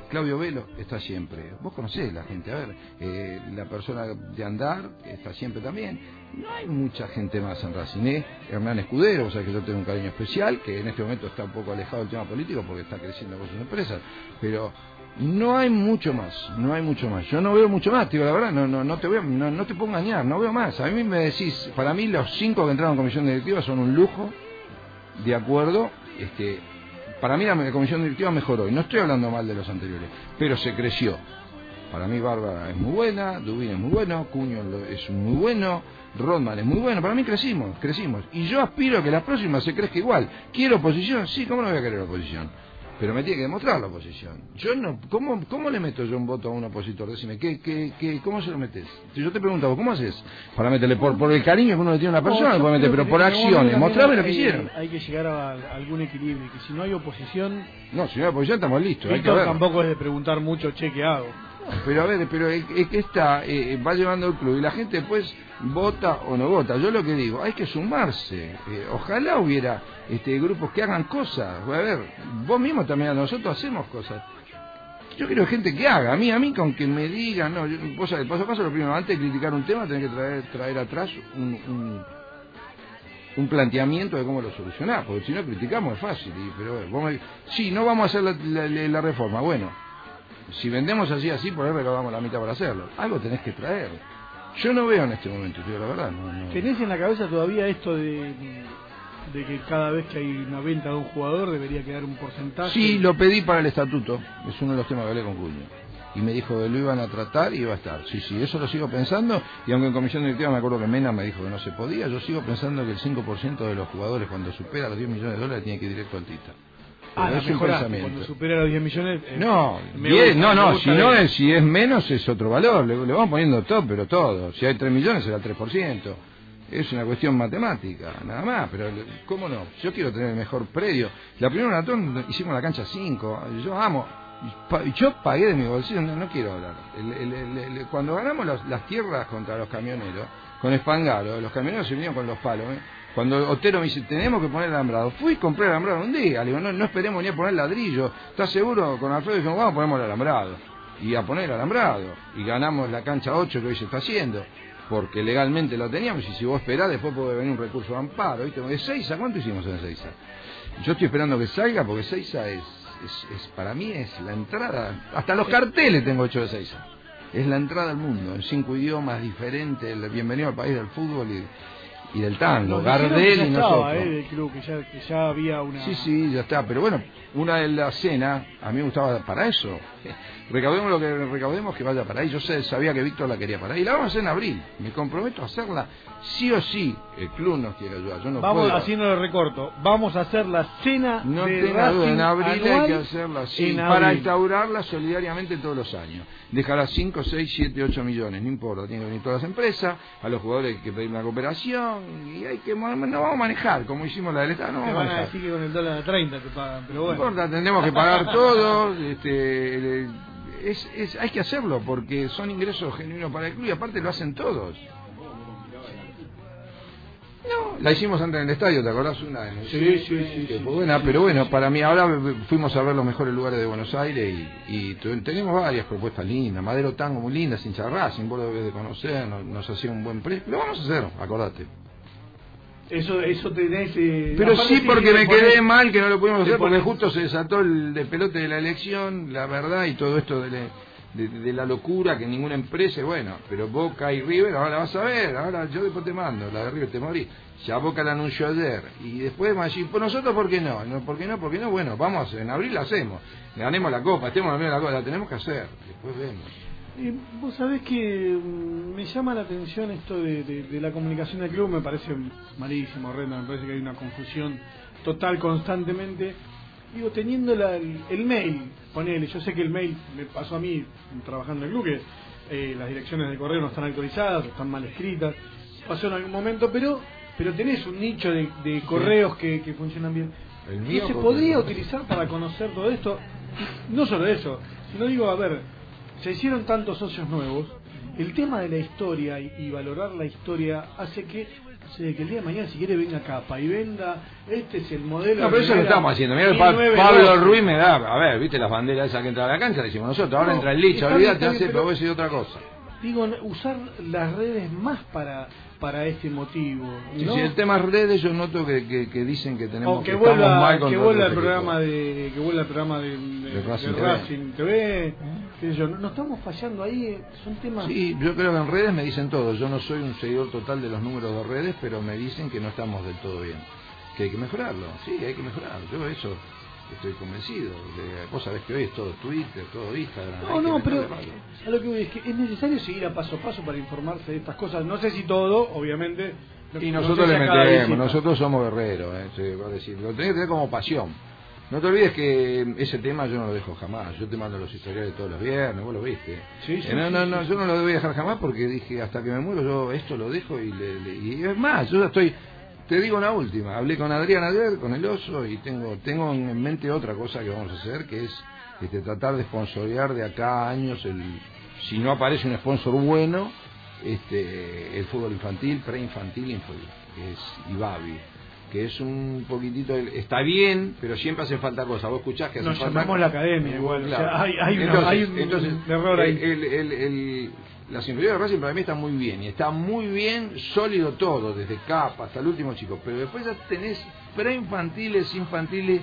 Claudio Velo está siempre. Vos conocés la gente, a ver, eh, la persona de andar está siempre también. No hay mucha gente más en Raciné. Hernán Escudero, o sea que yo tengo un cariño especial, que en este momento está un poco alejado del tema político porque está creciendo con sus empresas. Pero no hay mucho más, no hay mucho más. Yo no veo mucho más, digo la verdad, no, no, no te voy no, no te puedo engañar, no veo más. A mí me decís, para mí los cinco que entraron en comisión directiva son un lujo, de acuerdo, este, para mí la comisión directiva mejoró, y no estoy hablando mal de los anteriores, pero se creció. Para mí Bárbara es muy buena, Dubín es muy bueno, Cuño es muy bueno, Rodman es muy bueno. Para mí crecimos, crecimos. Y yo aspiro a que la próxima se crezca igual. ¿Quiero oposición? Sí, ¿cómo no voy a querer oposición? Pero me tiene que demostrar la oposición. Yo no, ¿cómo, cómo le meto yo un voto a un opositor? Decime, ¿qué, qué, qué, ¿cómo se lo metes? Si yo te pregunto, ¿cómo haces para meterle? Por, por el cariño que uno le tiene a una persona, no, meter, pero por acciones. Mostrame lo que hicieron. Hay que llegar a, algún equilibrio, que si no hay oposición... No, si no hay oposición estamos listos. tampoco es de preguntar mucho, che, ¿qué hago? Pero a ver, pero es que está, eh, va llevando el club y la gente después vota o no vota. Yo lo que digo, hay que sumarse. Eh, ojalá hubiera este, grupos que hagan cosas. A ver, vos mismo también, nosotros hacemos cosas. Yo quiero gente que haga. A mí, a mí, con que me digan, no, yo, paso a paso, lo primero, antes de criticar un tema, tenés que traer, traer atrás un, un, planteamiento de cómo lo solucionar, porque si no criticamos es fácil. Y, pero vos sí, no vamos a hacer la, la reforma. Bueno, si vendemos así, así, por ahí recaudamos la mitad para hacerlo. Algo tenés que traer. Yo no veo en este momento, tío, la verdad. No, ¿Tenés en la cabeza todavía esto de, de que cada vez que hay una venta de un jugador debería quedar un porcentaje? Sí, lo pedí para el estatuto. Es uno de los temas que hablé con Cuño. Y me dijo que lo iban a tratar y iba a estar. Sí, sí, eso lo sigo pensando. Y aunque en comisión directiva me acuerdo que Mena me dijo que no se podía, yo sigo pensando que el 5% de los jugadores cuando supera los 10 millones de dólares tiene que ir directo al Tita. Ah, es un pensamiento. Cuando supera los 10 millones. Eh, no, no, no, si, no es, si es menos es otro valor. Le, vamos poniendo todo, pero todo. Si hay 3 millones será 3%. Es una cuestión matemática, nada más. Pero, ¿cómo no? Yo quiero tener el mejor predio. La primera maratón hicimos la cancha 5. Yo amo. Yo pagué de mi bolsillo, no, quiero hablar. cuando ganamos las tierras contra los camioneros, con Espangaro, los camioneros se vinieron con los palos. ¿eh? Cuando Otero me dice, tenemos que poner alambrado, fui y compré alambrado un día. Le digo, no, no esperemos ni a poner ladrillo. ¿Estás seguro? Con Alfredo dijimos, vamos poner el alambrado. Y a poner el alambrado. Y ganamos la cancha 8 que hoy se está haciendo. Porque legalmente lo teníamos. Y si vos esperás, después puede venir un recurso de amparo. ¿viste? ¿De Seiza? ¿Cuánto hicimos en Seiza? Yo estoy esperando que salga porque Seiza es, es, para mí es la entrada. Hasta los carteles tengo hecho de Seiza. Es la entrada al mundo, en cinco idiomas diferentes, el bienvenido al país del fútbol y y del tango, que Gardel ya y estaba, nosotros. eh, del club, que ya, que ya había una... Sí, sí, ya está. Pero bueno, una de las cenas, a mí me gustaba para eso. Recaudemos lo que recaudemos que vaya para ahí. Yo sé- sabía que Víctor la quería para ahí. La vamos a hacer en abril. Me comprometo a hacerla sí o sí. El club nos quiere ayudar. Yo no Vamos puedo. haciendo el recorto. Vamos a hacer la cena No de tenga duda, en abril hay que hacerla así, para instaurarla solidariamente todos los años. Dejará 5, 6, 7, 8 millones, no importa, tienen que venir todas las empresas, a los jugadores hay que pedir una cooperación, y hay que, no vamos a manejar, como hicimos la del Estado, no vamos a van a manejar. decir que con el dólar a 30 te pagan, pero No bueno. Importa, tendremos que pagar todo, este, es, es, hay que hacerlo, porque son ingresos genuinos para el club, y aparte lo hacen todos. No, la hicimos antes en el estadio, ¿te acordás? Una en el Sí, sí, sí, que sí, buena, sí, pero bueno, para mí ahora fuimos a ver los mejores lugares de Buenos Aires y, y tenemos varias propuestas lindas. Madero Tango muy linda, sin Racing, vos lo debes de conocer, nos, nos hacía un buen precio. Lo vamos a hacer, acordate. Eso, eso tenés... eh, Pero sí porque que me quedé mal que no lo pudimos hacer porque justo se desató el de pelote de la elección, la verdad, y todo esto de, la- de, de la locura que ninguna empresa, bueno, pero Boca y River, ahora vas a ver, ahora yo después te mando, la de River te morí. Ya Boca la anunció ayer, y después decir, pues nosotros, ¿por qué no? no? ¿Por qué no? ¿Por qué no? Bueno, vamos, en abril la hacemos, ganemos la copa, estemos en la copa, la tenemos que hacer, después vemos. Eh, vos sabés que mm, me llama la atención esto de, de- de la comunicación del club, me parece malísimo, horrendo, me parece que hay una confusión total constantemente. Digo, teniendo la- el, el mail, ponele, yo sé que el mail me pasó a mí trabajando en el club, que eh, las direcciones de correo no están actualizadas, están mal escritas, pasó en algún momento, pero pero tenés un nicho de, de correos que, que funcionan bien. El ¿No mío se podría utilizar para conocer todo esto? No solo eso, sino digo, a ver, se hicieron tantos socios nuevos, el tema de la historia y, y valorar la historia hace que, que el día de mañana si quiere venga capa y venda, este es el modelo... No, pero eso lo estamos haciendo. Mira, Pa- 1912. Pablo Ruiz me da, a ver, viste las banderas esas que entra a la cancha, le decimos nosotros, ahora No, entra el bien, olvídate, hace, pero voy a decir otra cosa. Digo, usar las redes más para para este motivo, ¿no? sí, el tema redes yo noto que, que, que dicen que tenemos o que estamos vuelva, mal con que vuelva el programa de que vuelva el programa de, de- De Racing de TV. Racing TV, qué sé yo, no, no estamos fallando ahí, eh, son temas Sí, yo creo que en redes me dicen todo. Yo no soy un seguidor total de los números de redes, pero me dicen que no estamos del todo bien. Que hay que mejorarlo. Sí, hay que mejorarlo. Yo eso estoy convencido. De, vos sabés que hoy es todo Twitter, todo Instagram. No, no, pero meterle palo. a lo que voy es que es necesario seguir a paso a paso para informarse de estas cosas. No sé si todo, obviamente. Y no nosotros sé le metemos, nosotros somos guerreros, ¿eh? Se va a decir. Lo tenés que tener como pasión. No te olvides que ese tema yo no lo dejo jamás. Yo te mando los historiales todos los viernes, vos lo viste. Sí, sí, Eh, no, sí, no, no, sí. yo no lo voy a dejar jamás porque dije hasta que me muero yo esto lo dejo y, le, le- y es más, yo ya estoy. Te digo una última. Hablé con Adrián ayer, con el oso y tengo tengo en mente otra cosa que vamos a hacer que es este, tratar de sponsorear de acá a años el si no aparece un sponsor bueno este el fútbol infantil, preinfantil y infantil, que es Ibabi que es un poquitito está bien pero siempre hace falta cosas vos escuchás que hace Nos falta llamamos la academia igual, o sea, Claro. hay- hay una- entonces, hay un entonces, error ahí. el- el- el- el- las inferiores de Racing para mí están muy bien y está muy bien sólido todo desde capa hasta el último chico pero después ya tenés preinfantiles infantiles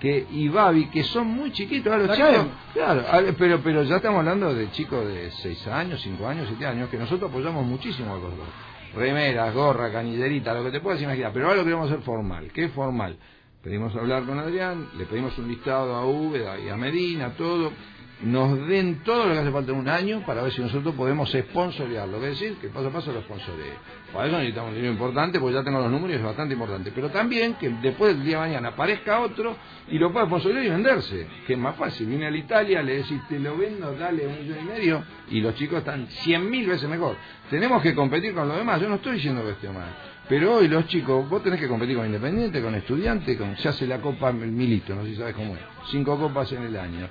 que y Babi que son muy chiquitos a los La chicos claro a- pero pero ya estamos hablando de chicos de 6 años 5 años 7 años que nosotros apoyamos muchísimo a los dos remeras gorra canillerita lo que te puedas imaginar pero ahora lo queremos hacer formal ¿qué formal? pedimos hablar con Adrián le pedimos un listado a Úbeda y a Medina todo nos den todo lo que hace falta en un año para ver si nosotros podemos sponsorearlo. Es decir, que paso a paso lo sponsoree. Para eso necesitamos un dinero importante, porque ya tengo los números y es bastante importante. Pero también que después del día de mañana aparezca otro y lo pueda sponsorear y venderse. Que es más fácil. Viene a la Italia, le decís, te lo vendo, dale un millón y medio, y los chicos están cien mil veces mejor. Tenemos que competir con los demás. Yo no estoy diciendo que esté mal. Pero hoy los chicos, vos tenés que competir con Independiente, con Estudiante, con, se hace la Copa Milito, no sé si sabes cómo es. Cinco copas en el año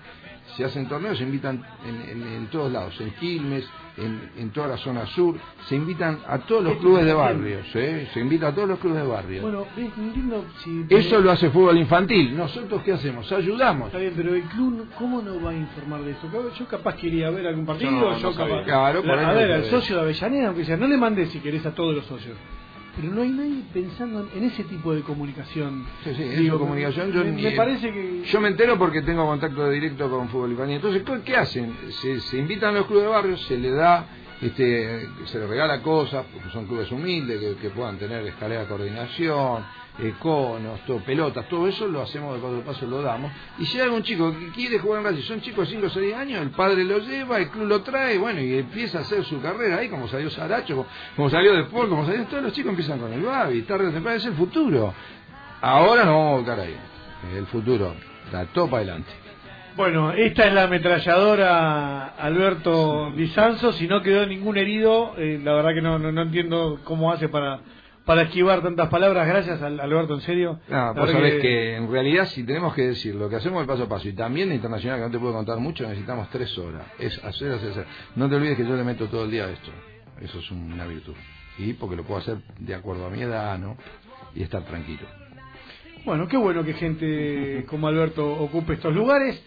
se hacen torneos, se invitan en, en- en todos lados, en Quilmes, en, en toda la zona sur, se invitan a todos los clubes de barrios, ¿eh? se invita a todos los clubes de barrios. Bueno, entiendo si... Eso lo hace fútbol infantil. Nosotros qué hacemos? Ayudamos. Está bien, pero el club, ¿cómo no va a informar de esto? Yo capaz quería ver algún partido, Yo no, yo capaz... Claro, La- a ver, al socio de Avellaneda, aunque sea, no le mandé si querés a todos los socios. Pero no hay nadie pensando en ese tipo de comunicación. Sí, sí, Digo, comunicación. Yo, me, ni- me parece que... yo me entero porque tengo contacto directo con fútbol infantil. Entonces, ¿qué- ¿qué hacen? Se, se invitan a los clubes de barrios, se le da este, se les regala cosas, porque son clubes humildes, que, que puedan tener escalera de coordinación, eh, conos, todo, pelotas, todo eso lo hacemos de paso a paso, lo damos. Y si hay algún chico que quiere jugar en Racing, son chicos de 5 o 6 años, el padre lo lleva, el club lo trae, bueno, y empieza a hacer su carrera ahí, como salió Saracho, como, salió después, como salió, todos los chicos empiezan con el Babi, tarde o temprano, es el futuro. Ahora no vamos a volcar ahí, el futuro, todo para adelante. Bueno, esta es la ametralladora Alberto Lizanzo. Si no quedó ningún herido, eh, la verdad que no, no, no entiendo cómo hace para, para esquivar tantas palabras. Gracias, al- Alberto, en serio. No, La vos sabés que... en realidad si tenemos que decir lo que hacemos el paso a paso y también de internacional que no te puedo contar mucho, necesitamos tres horas. Es hacer, hacer, hacer. No te olvides que yo le meto todo el día a esto. Eso es una virtud. Y porque lo puedo hacer de acuerdo a mi edad, ¿no? Y estar tranquilo. Bueno, qué bueno que gente como Alberto ocupe estos lugares.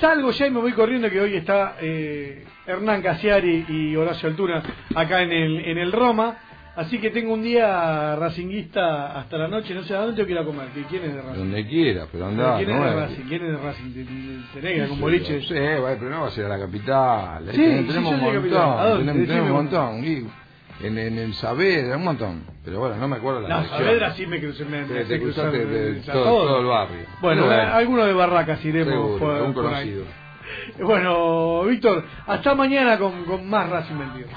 Salgo ya y me voy corriendo que hoy está eh, Hernán Casiari y Horacio Altura acá en el, en el Roma. Así que tengo un día racinguista hasta la noche. No sé a dónde tengo que ir a comer. ¿Que ¿Quién es de Racing? Donde quiera, pero anda. ¿Quién es no de Racing? ¿Quién es de Racing? ¿Te- te- ¿Tenés que ir a un boliche? Sí, bueno, pero no va a ser a la capital. Sí, Tenemos sí, yo un montón. Tenemos, tenemos un montón. En, en el Saavedra, un montón. Pero bueno, no me acuerdo la No. Saavedra sí me crucé. Me, me Te, cruzar, cruzaste de, eh, a todo, todo el barrio. Bueno, eh, alguno de Barracas iremos seguro, por, algún por ahí. Bueno, Víctor, hasta mañana con, con más Racing 22.